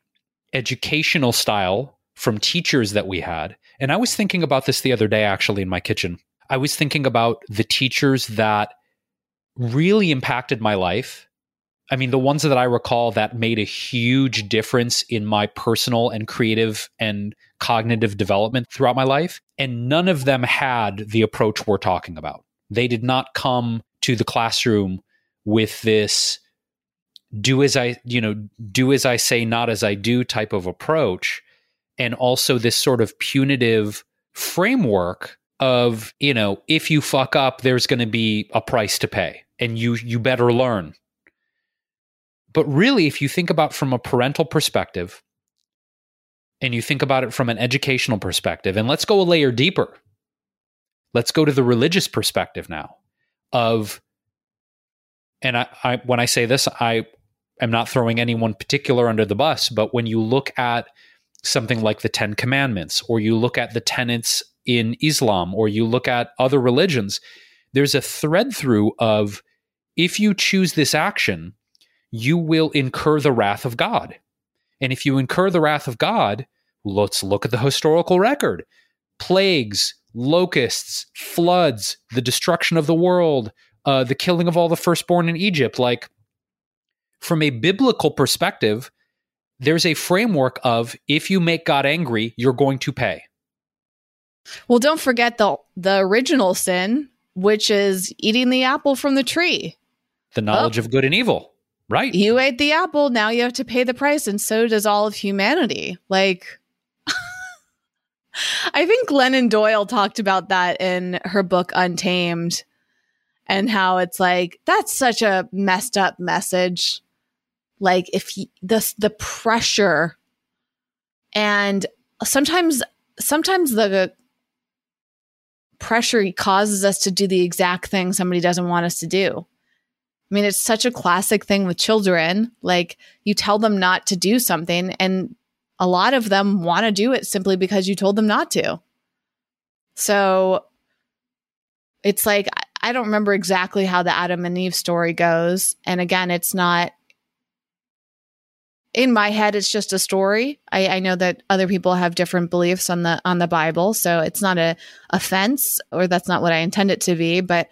educational style from teachers that we had, and I was thinking about this the other day, actually, in my kitchen. I was thinking about the teachers that really impacted my life. I mean, the ones that I recall that made a huge difference in my personal and creative and cognitive development throughout my life. And none of them had the approach we're talking about. They did not come to the classroom with this do as I, you know, do as I say, not as I do type of approach. And also this sort of punitive framework of you know if you fuck up there's going to be a price to pay and you you better learn. But really if you think about from a parental perspective and you think about it from an educational perspective and let's go a layer deeper. Let's go to the religious perspective now of and I, I when i say this i am not throwing anyone particular under the bus but when you look at something like the Ten Commandments, or you look at the tenets in Islam, or you look at other religions, there's a thread through of if you choose this action, you will incur the wrath of God. And if you incur the wrath of God, let's look at the historical record plagues, locusts, floods, the destruction of the world, uh, the killing of all the firstborn in Egypt. Like, from a biblical perspective, there's a framework of if you make God angry, you're going to pay. Well, don't forget the the original sin, which is eating the apple from the tree. The knowledge oh. of good and evil, right? You ate the apple, now you have to pay the price, and so does all of humanity. Like I think Glennon Doyle talked about that in her book Untamed and how it's like that's such a messed up message like if he, the the pressure and sometimes sometimes the pressure causes us to do the exact thing somebody doesn't want us to do. I mean, it's such a classic thing with children. Like you tell them not to do something, and a lot of them want to do it simply because you told them not to. So it's like, I don't remember exactly how the Adam and Eve story goes. And again, it's not in my head it's just a story I, I, know that other people have different beliefs on the on the bible so it's not a offense or that's not what i intend it to be but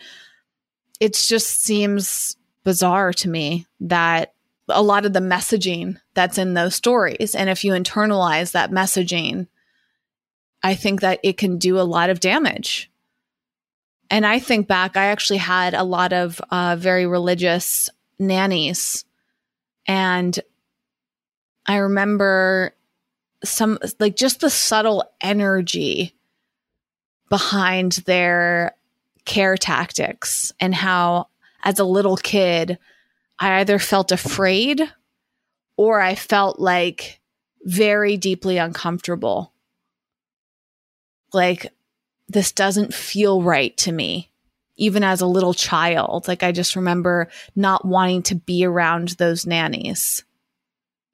it just seems bizarre to me that a lot of the messaging that's in those stories. And if you internalize that messaging i think that it can do a lot of damage. And i think back i actually had a lot of uh, very religious nannies. And I remember some like just the subtle energy behind their care tactics and how as a little kid I either felt afraid or I felt like very deeply uncomfortable. Like this doesn't feel right to me. even as a little child. Like I just remember not wanting to be around those nannies,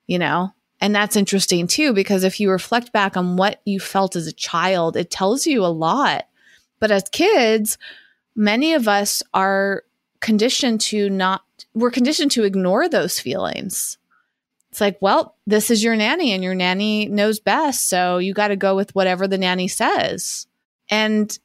you know? And that's interesting too, because if you reflect back on what you felt as a child, it tells you a lot. But as kids, many of us are conditioned to not, we're conditioned to ignore those feelings. It's like, well, this is your nanny and your nanny knows best. So you got to go with whatever the nanny says. And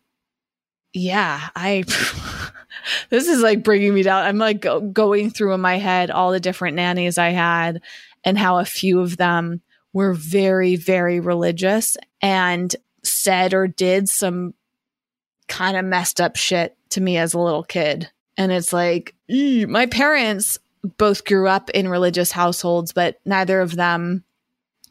yeah, I, [LAUGHS] this is like bringing me down. I'm like go- going through in my head all the different nannies I had and how a few of them were very, very religious and said or did some kind of messed up shit to me as a little kid. And it's like, mm, my parents both grew up in religious households, but neither of them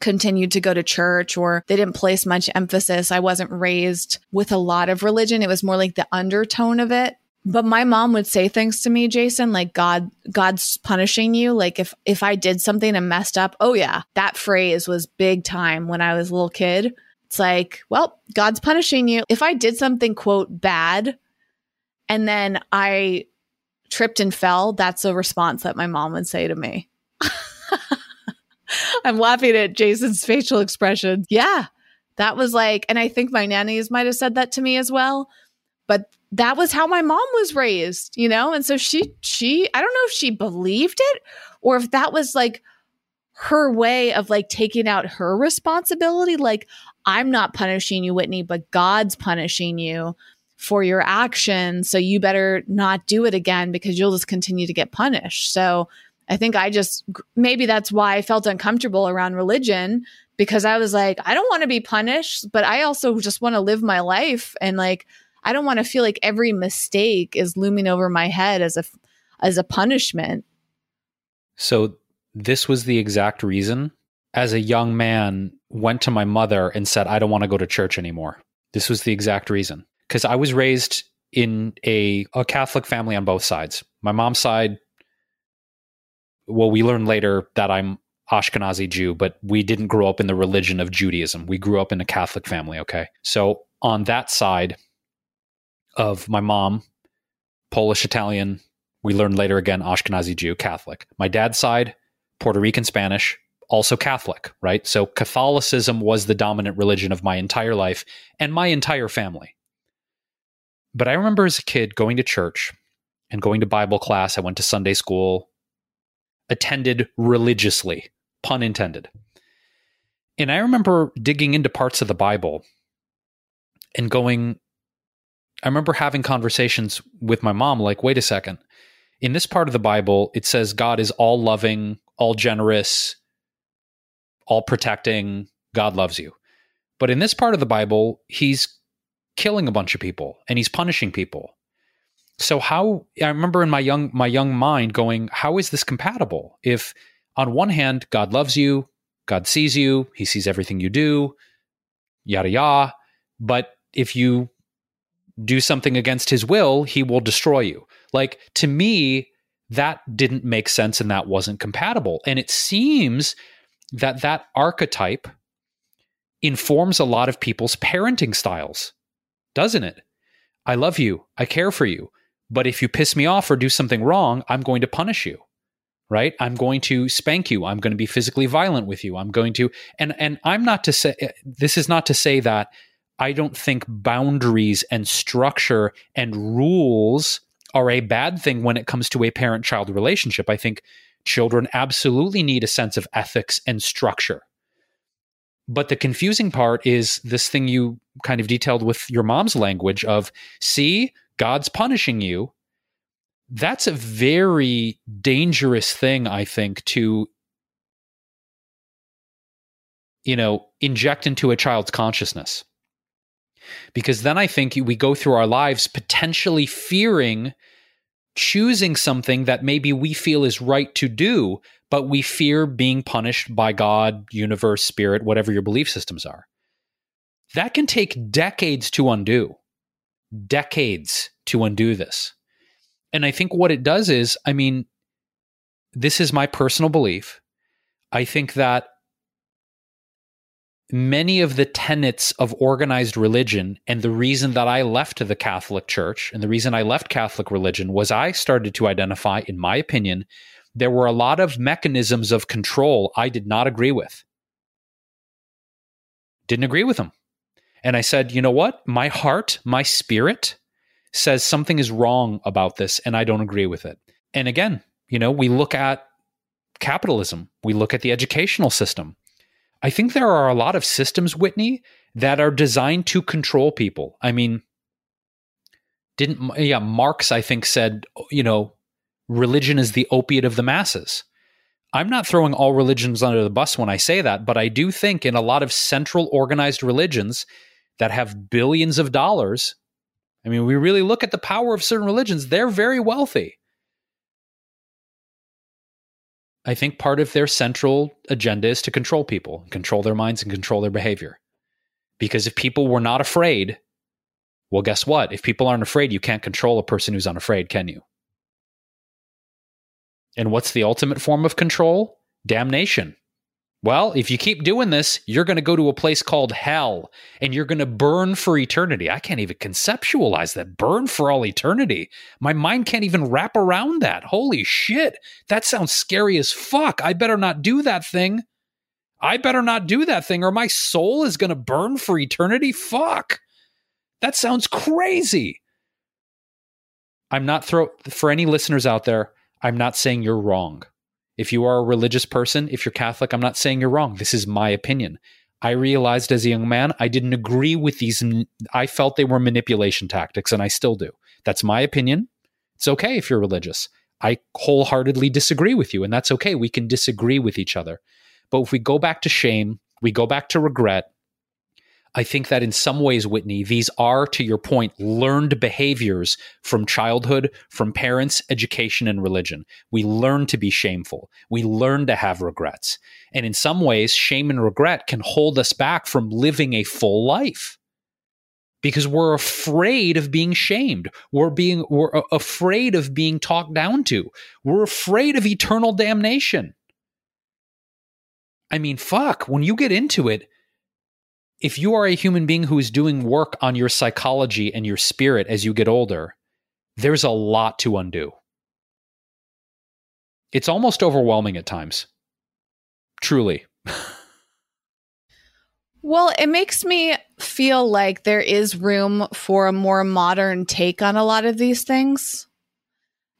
continued to go to church or they didn't place much emphasis. I wasn't raised with a lot of religion. It was more like the undertone of it. But my mom would say things to me, Jason, like God, God's punishing you. Like if, if I did something and messed up, oh yeah, that phrase was big time when I was a little kid. It's like, well, God's punishing you. If I did something, quote, bad, and then I tripped and fell, that's a response that my mom would say to me. [LAUGHS] I'm laughing at Jason's facial expression. Yeah, that was like, and I think my nannies might have said that to me as well. But that was how my mom was raised, you know? And so she, she, I don't know if she believed it or if that was like her way of like taking out her responsibility. Like, I'm not punishing you, Whitney, but God's punishing you for your actions. So you better not do it again because you'll just continue to get punished. So I think I just, maybe that's why I felt uncomfortable around religion because I was like, I don't want to be punished, but I also just want to live my life. And like, I don't want to feel like every mistake is looming over my head as a, as a punishment. So this was the exact reason as a young man went to my mother and said, I don't want to go to church anymore. This was the exact reason because I was raised in a, a Catholic family on both sides. My mom's side, well, we learned later that I'm Ashkenazi Jew, but we didn't grow up in the religion of Judaism. We grew up in a Catholic family, okay? So on that side of my mom, Polish Italian, we learned later again Ashkenazi Jew, Catholic. My dad's side, Puerto Rican Spanish, also Catholic, right? So Catholicism was the dominant religion of my entire life and my entire family. But I remember as a kid going to church and going to Bible class. I went to Sunday school, attended religiously, pun intended. And I remember digging into parts of the Bible and going, I remember having conversations with my mom like, wait a second. In this part of the Bible, it says God is all loving, all generous, all protecting. God loves you. But in this part of the Bible, he's killing a bunch of people and he's punishing people. So how I remember in my young my young mind going, how is this compatible? If on one hand God loves you, God sees you, he sees everything you do, yada yada, but if you do something against his will, he will destroy you. Like to me, that didn't make sense and that wasn't compatible. And it seems that that archetype informs a lot of people's parenting styles doesn't it? I love you. I care for you. But if you piss me off or do something wrong, I'm going to punish you. Right? I'm going to spank you. I'm going to be physically violent with you. I'm going to and and I'm not to say eh, this is not to say that I don't think boundaries and structure and rules are a bad thing when it comes to a parent child relationship. I think children absolutely need a sense of ethics and structure. But the confusing part is this thing you kind of detailed with your mom's language of, see, God's punishing you. That's a very dangerous thing, I think, to, you know, inject into a child's consciousness. Because then I think we go through our lives potentially fearing choosing something that maybe we feel is right to do but we fear being punished by God, universe, spirit, whatever your belief systems are. That can take decades to undo. Decades to undo this. And I think what it does is, I mean, this is my personal belief. I think that many of the tenets of organized religion and the reason that I left the Catholic Church and the reason I left Catholic religion was I started to identify, in my opinion, there were a lot of mechanisms of control I did not agree with. Didn't agree with them. And I said, you know what? My heart, my spirit says something is wrong about this and I don't agree with it. And again, you know, we look at capitalism, we look at the educational system. I think there are a lot of systems, Whitney, that are designed to control people. I mean, didn't, yeah, Marx, I think, said, you know, religion is the opiate of the masses. I'm not throwing all religions under the bus when I say that, but I do think in a lot of central organized religions that have billions of dollars, I mean, we really look at the power of certain religions, they're very wealthy. I think part of their central agenda is to control people, control their minds, and control their behavior. Because if people were not afraid, well, guess what? If people aren't afraid, you can't control a person who's unafraid, can you? And what's the ultimate form of control? Damnation. Well, if you keep doing this, you're going to go to a place called hell and you're going to burn for eternity. I can't even conceptualize that. Burn for all eternity. My mind can't even wrap around that. Holy shit. That sounds scary as fuck. I better not do that thing. I better not do that thing or my soul is going to burn for eternity. Fuck. That sounds crazy. I'm not throw for any listeners out there. I'm not saying you're wrong. If you are a religious person, if you're Catholic, I'm not saying you're wrong. This is my opinion. I realized as a young man, I didn't agree with these. I felt they were manipulation tactics, and I still do. That's my opinion. It's okay if you're religious. I wholeheartedly disagree with you, and that's okay. We can disagree with each other. But if we go back to shame, we go back to regret, I think that in some ways, Whitney, these are, to your point, learned behaviors from childhood, from parents, education, and religion. We learn to be shameful. We learn to have regrets. And in some ways, shame and regret can hold us back from living a full life because we're afraid of being shamed. We're being we're afraid of being talked down to. We're afraid of eternal damnation. I mean, fuck, when you get into it, if you are a human being who is doing work on your psychology and your spirit as you get older, there's a lot to undo. It's almost overwhelming at times. Truly. [LAUGHS] well, it makes me feel like there is room for a more modern take on a lot of these things.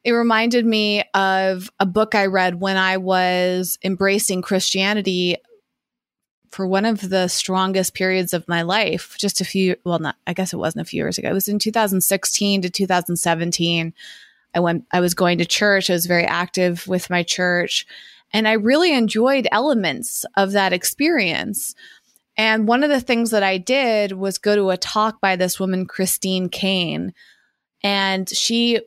It reminded me of a book I read when I was embracing Christianity for one of the strongest periods of my life, just a few, well, not, I guess it wasn't a few years ago. It was in 2016 to 2017. I went, I was going to church. I was very active with my church and I really enjoyed elements of that experience. And one of the things that I did was go to a talk by this woman, Christine Caine And she,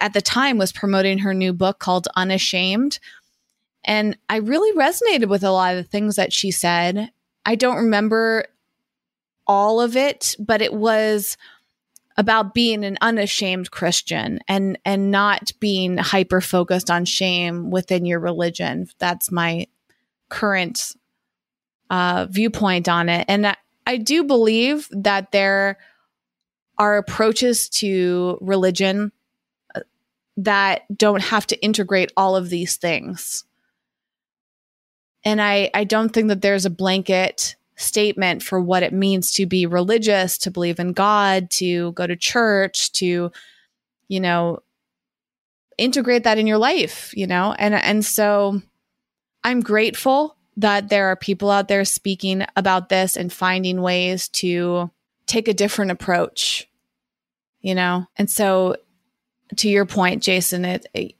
at the time, was promoting her new book called Unashamed and I really resonated with a lot of the things that she said. I don't remember all of it, but it was about being an unashamed Christian and and not being hyper focused on shame within your religion. That's my current uh, viewpoint on it, and I, I do believe that there are approaches to religion uh, that don't have to integrate all of these things. And I, I don't think that there's a blanket statement for what it means to be religious, to believe in God, to go to church, to, you know, integrate that in your life, you know? And and so I'm grateful that there are people out there speaking about this and finding ways to take a different approach, you know? And so to your point, Jason, it, it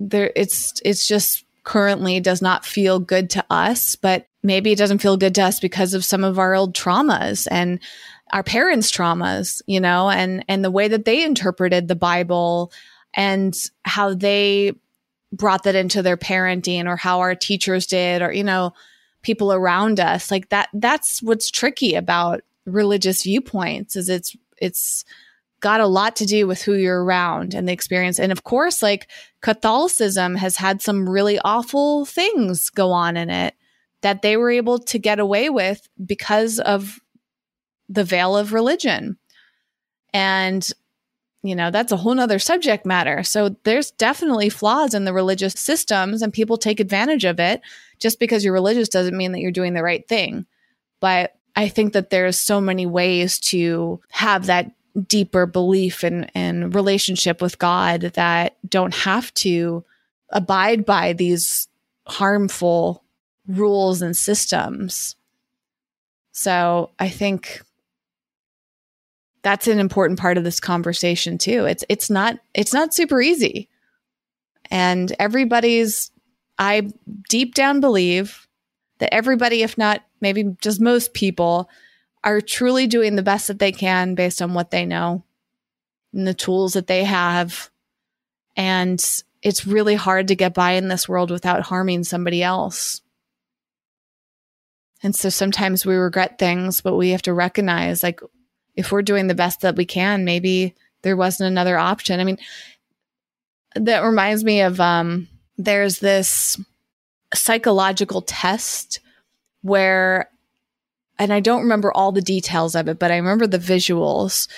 there it's it's just currently does not feel good to us, but maybe it doesn't feel good to us because of some of our old traumas and our parents' traumas, you know, and and the way that they interpreted the Bible and how they brought that into their parenting or how our teachers did or you know people around us. Like that that's what's tricky about religious viewpoints is it's it's got a lot to do with who you're around and the experience. And of course, like Catholicism has had some really awful things go on in it that they were able to get away with because of the veil of religion. And, you know, that's a whole nother subject matter. So there's definitely flaws in the religious systems and people take advantage of it. Just because you're religious doesn't mean that you're doing the right thing. But I think that there's so many ways to have that deeper belief and, and relationship with God that don't have to abide by these harmful rules and systems. So I think that's an important part of this conversation too. It's it's not it's not super easy. And everybody's I deep down believe that everybody if not maybe just most people are truly doing the best that they can based on what they know and the tools that they have. And it's really hard to get by in this world without harming somebody else. And so sometimes we regret things, but we have to recognize like if we're doing the best that we can, maybe there wasn't another option. I mean, that reminds me of um there's this psychological test where and I don't remember all the details of it, but I remember the visuals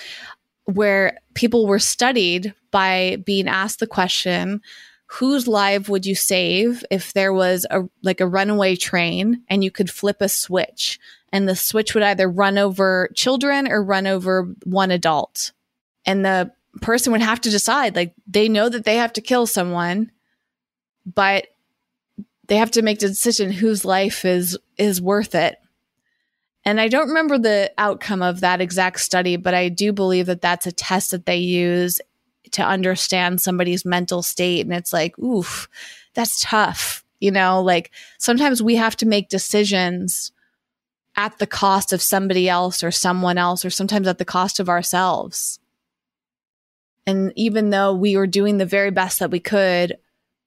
where people were studied by being asked the question, whose life would you save if there was a like a runaway train and you could flip a switch? And the switch would either run over children or run over one adult. And the person would have to decide like they know that they have to kill someone but they have to make the decision whose life is is worth it and I don't remember the outcome of that exact study, but I do believe that that's a test that they use to understand somebody's mental state. And it's like, oof, that's tough. You know, like sometimes we have to make decisions at the cost of somebody else or someone else, or sometimes at the cost of ourselves. And even though we were doing the very best that we could,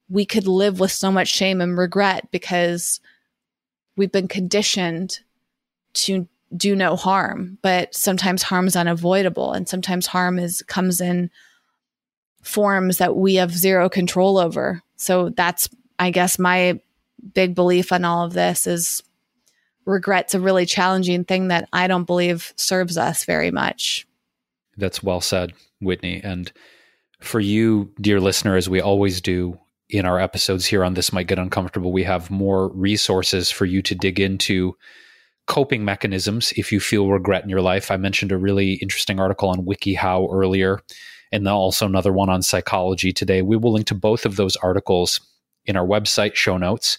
we could live with so much shame and regret because we've been conditioned to do no harm, but sometimes harm is unavoidable and sometimes harm is comes in forms that we have zero control over. So that's I guess my big belief on all of this is regret's a really challenging thing that I don't believe serves us very much. That's well said, Whitney. And for you, dear listener, as we always do in our episodes here on This Might Get Uncomfortable, we have more resources for you to dig into coping mechanisms if you feel regret in your life. I mentioned a really interesting article on WikiHow earlier, and also another one on psychology today. We will link to both of those articles in our website show notes.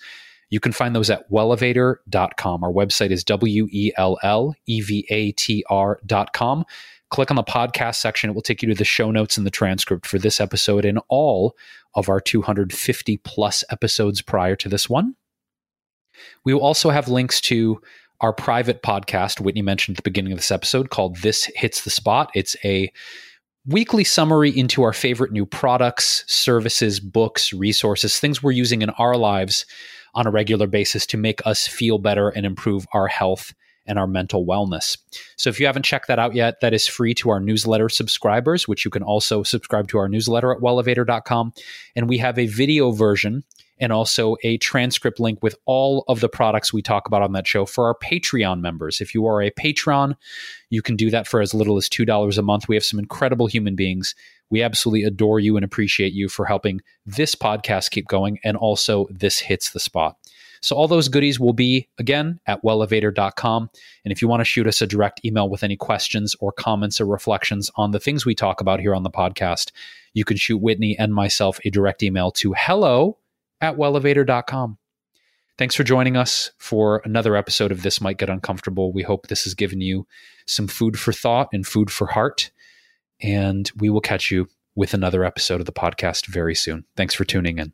You can find those at wellevatr.com. Our website is W E L L E V A T R.com. Click on the podcast section. It will take you to the show notes and the transcript for this episode and all of our 250 plus episodes prior to this one. We will also have links to our private podcast, Whitney mentioned at the beginning of this episode, called This Hits the Spot. It's a weekly summary into our favorite new products, services, books, resources, things we're using in our lives on a regular basis to make us feel better and improve our health and our mental wellness. So if you haven't checked that out yet, that is free to our newsletter subscribers, which you can also subscribe to our newsletter at wellevatr.com. And we have a video version and also a transcript link with all of the products we talk about on that show for our Patreon members. If you are a patron, you can do that for as little as $2 a month. We have some incredible human beings. We absolutely adore you and appreciate you for helping this podcast keep going. And also, this hits the spot. So, all those goodies will be again at wellevatr.com. And if you want to shoot us a direct email with any questions or comments or reflections on the things we talk about here on the podcast, you can shoot Whitney and myself a direct email to hello at wellevatr.com. Thanks for joining us for another episode of This Might Get Uncomfortable. We hope this has given you some food for thought and food for heart. And we will catch you with another episode of the podcast very soon. Thanks for tuning in.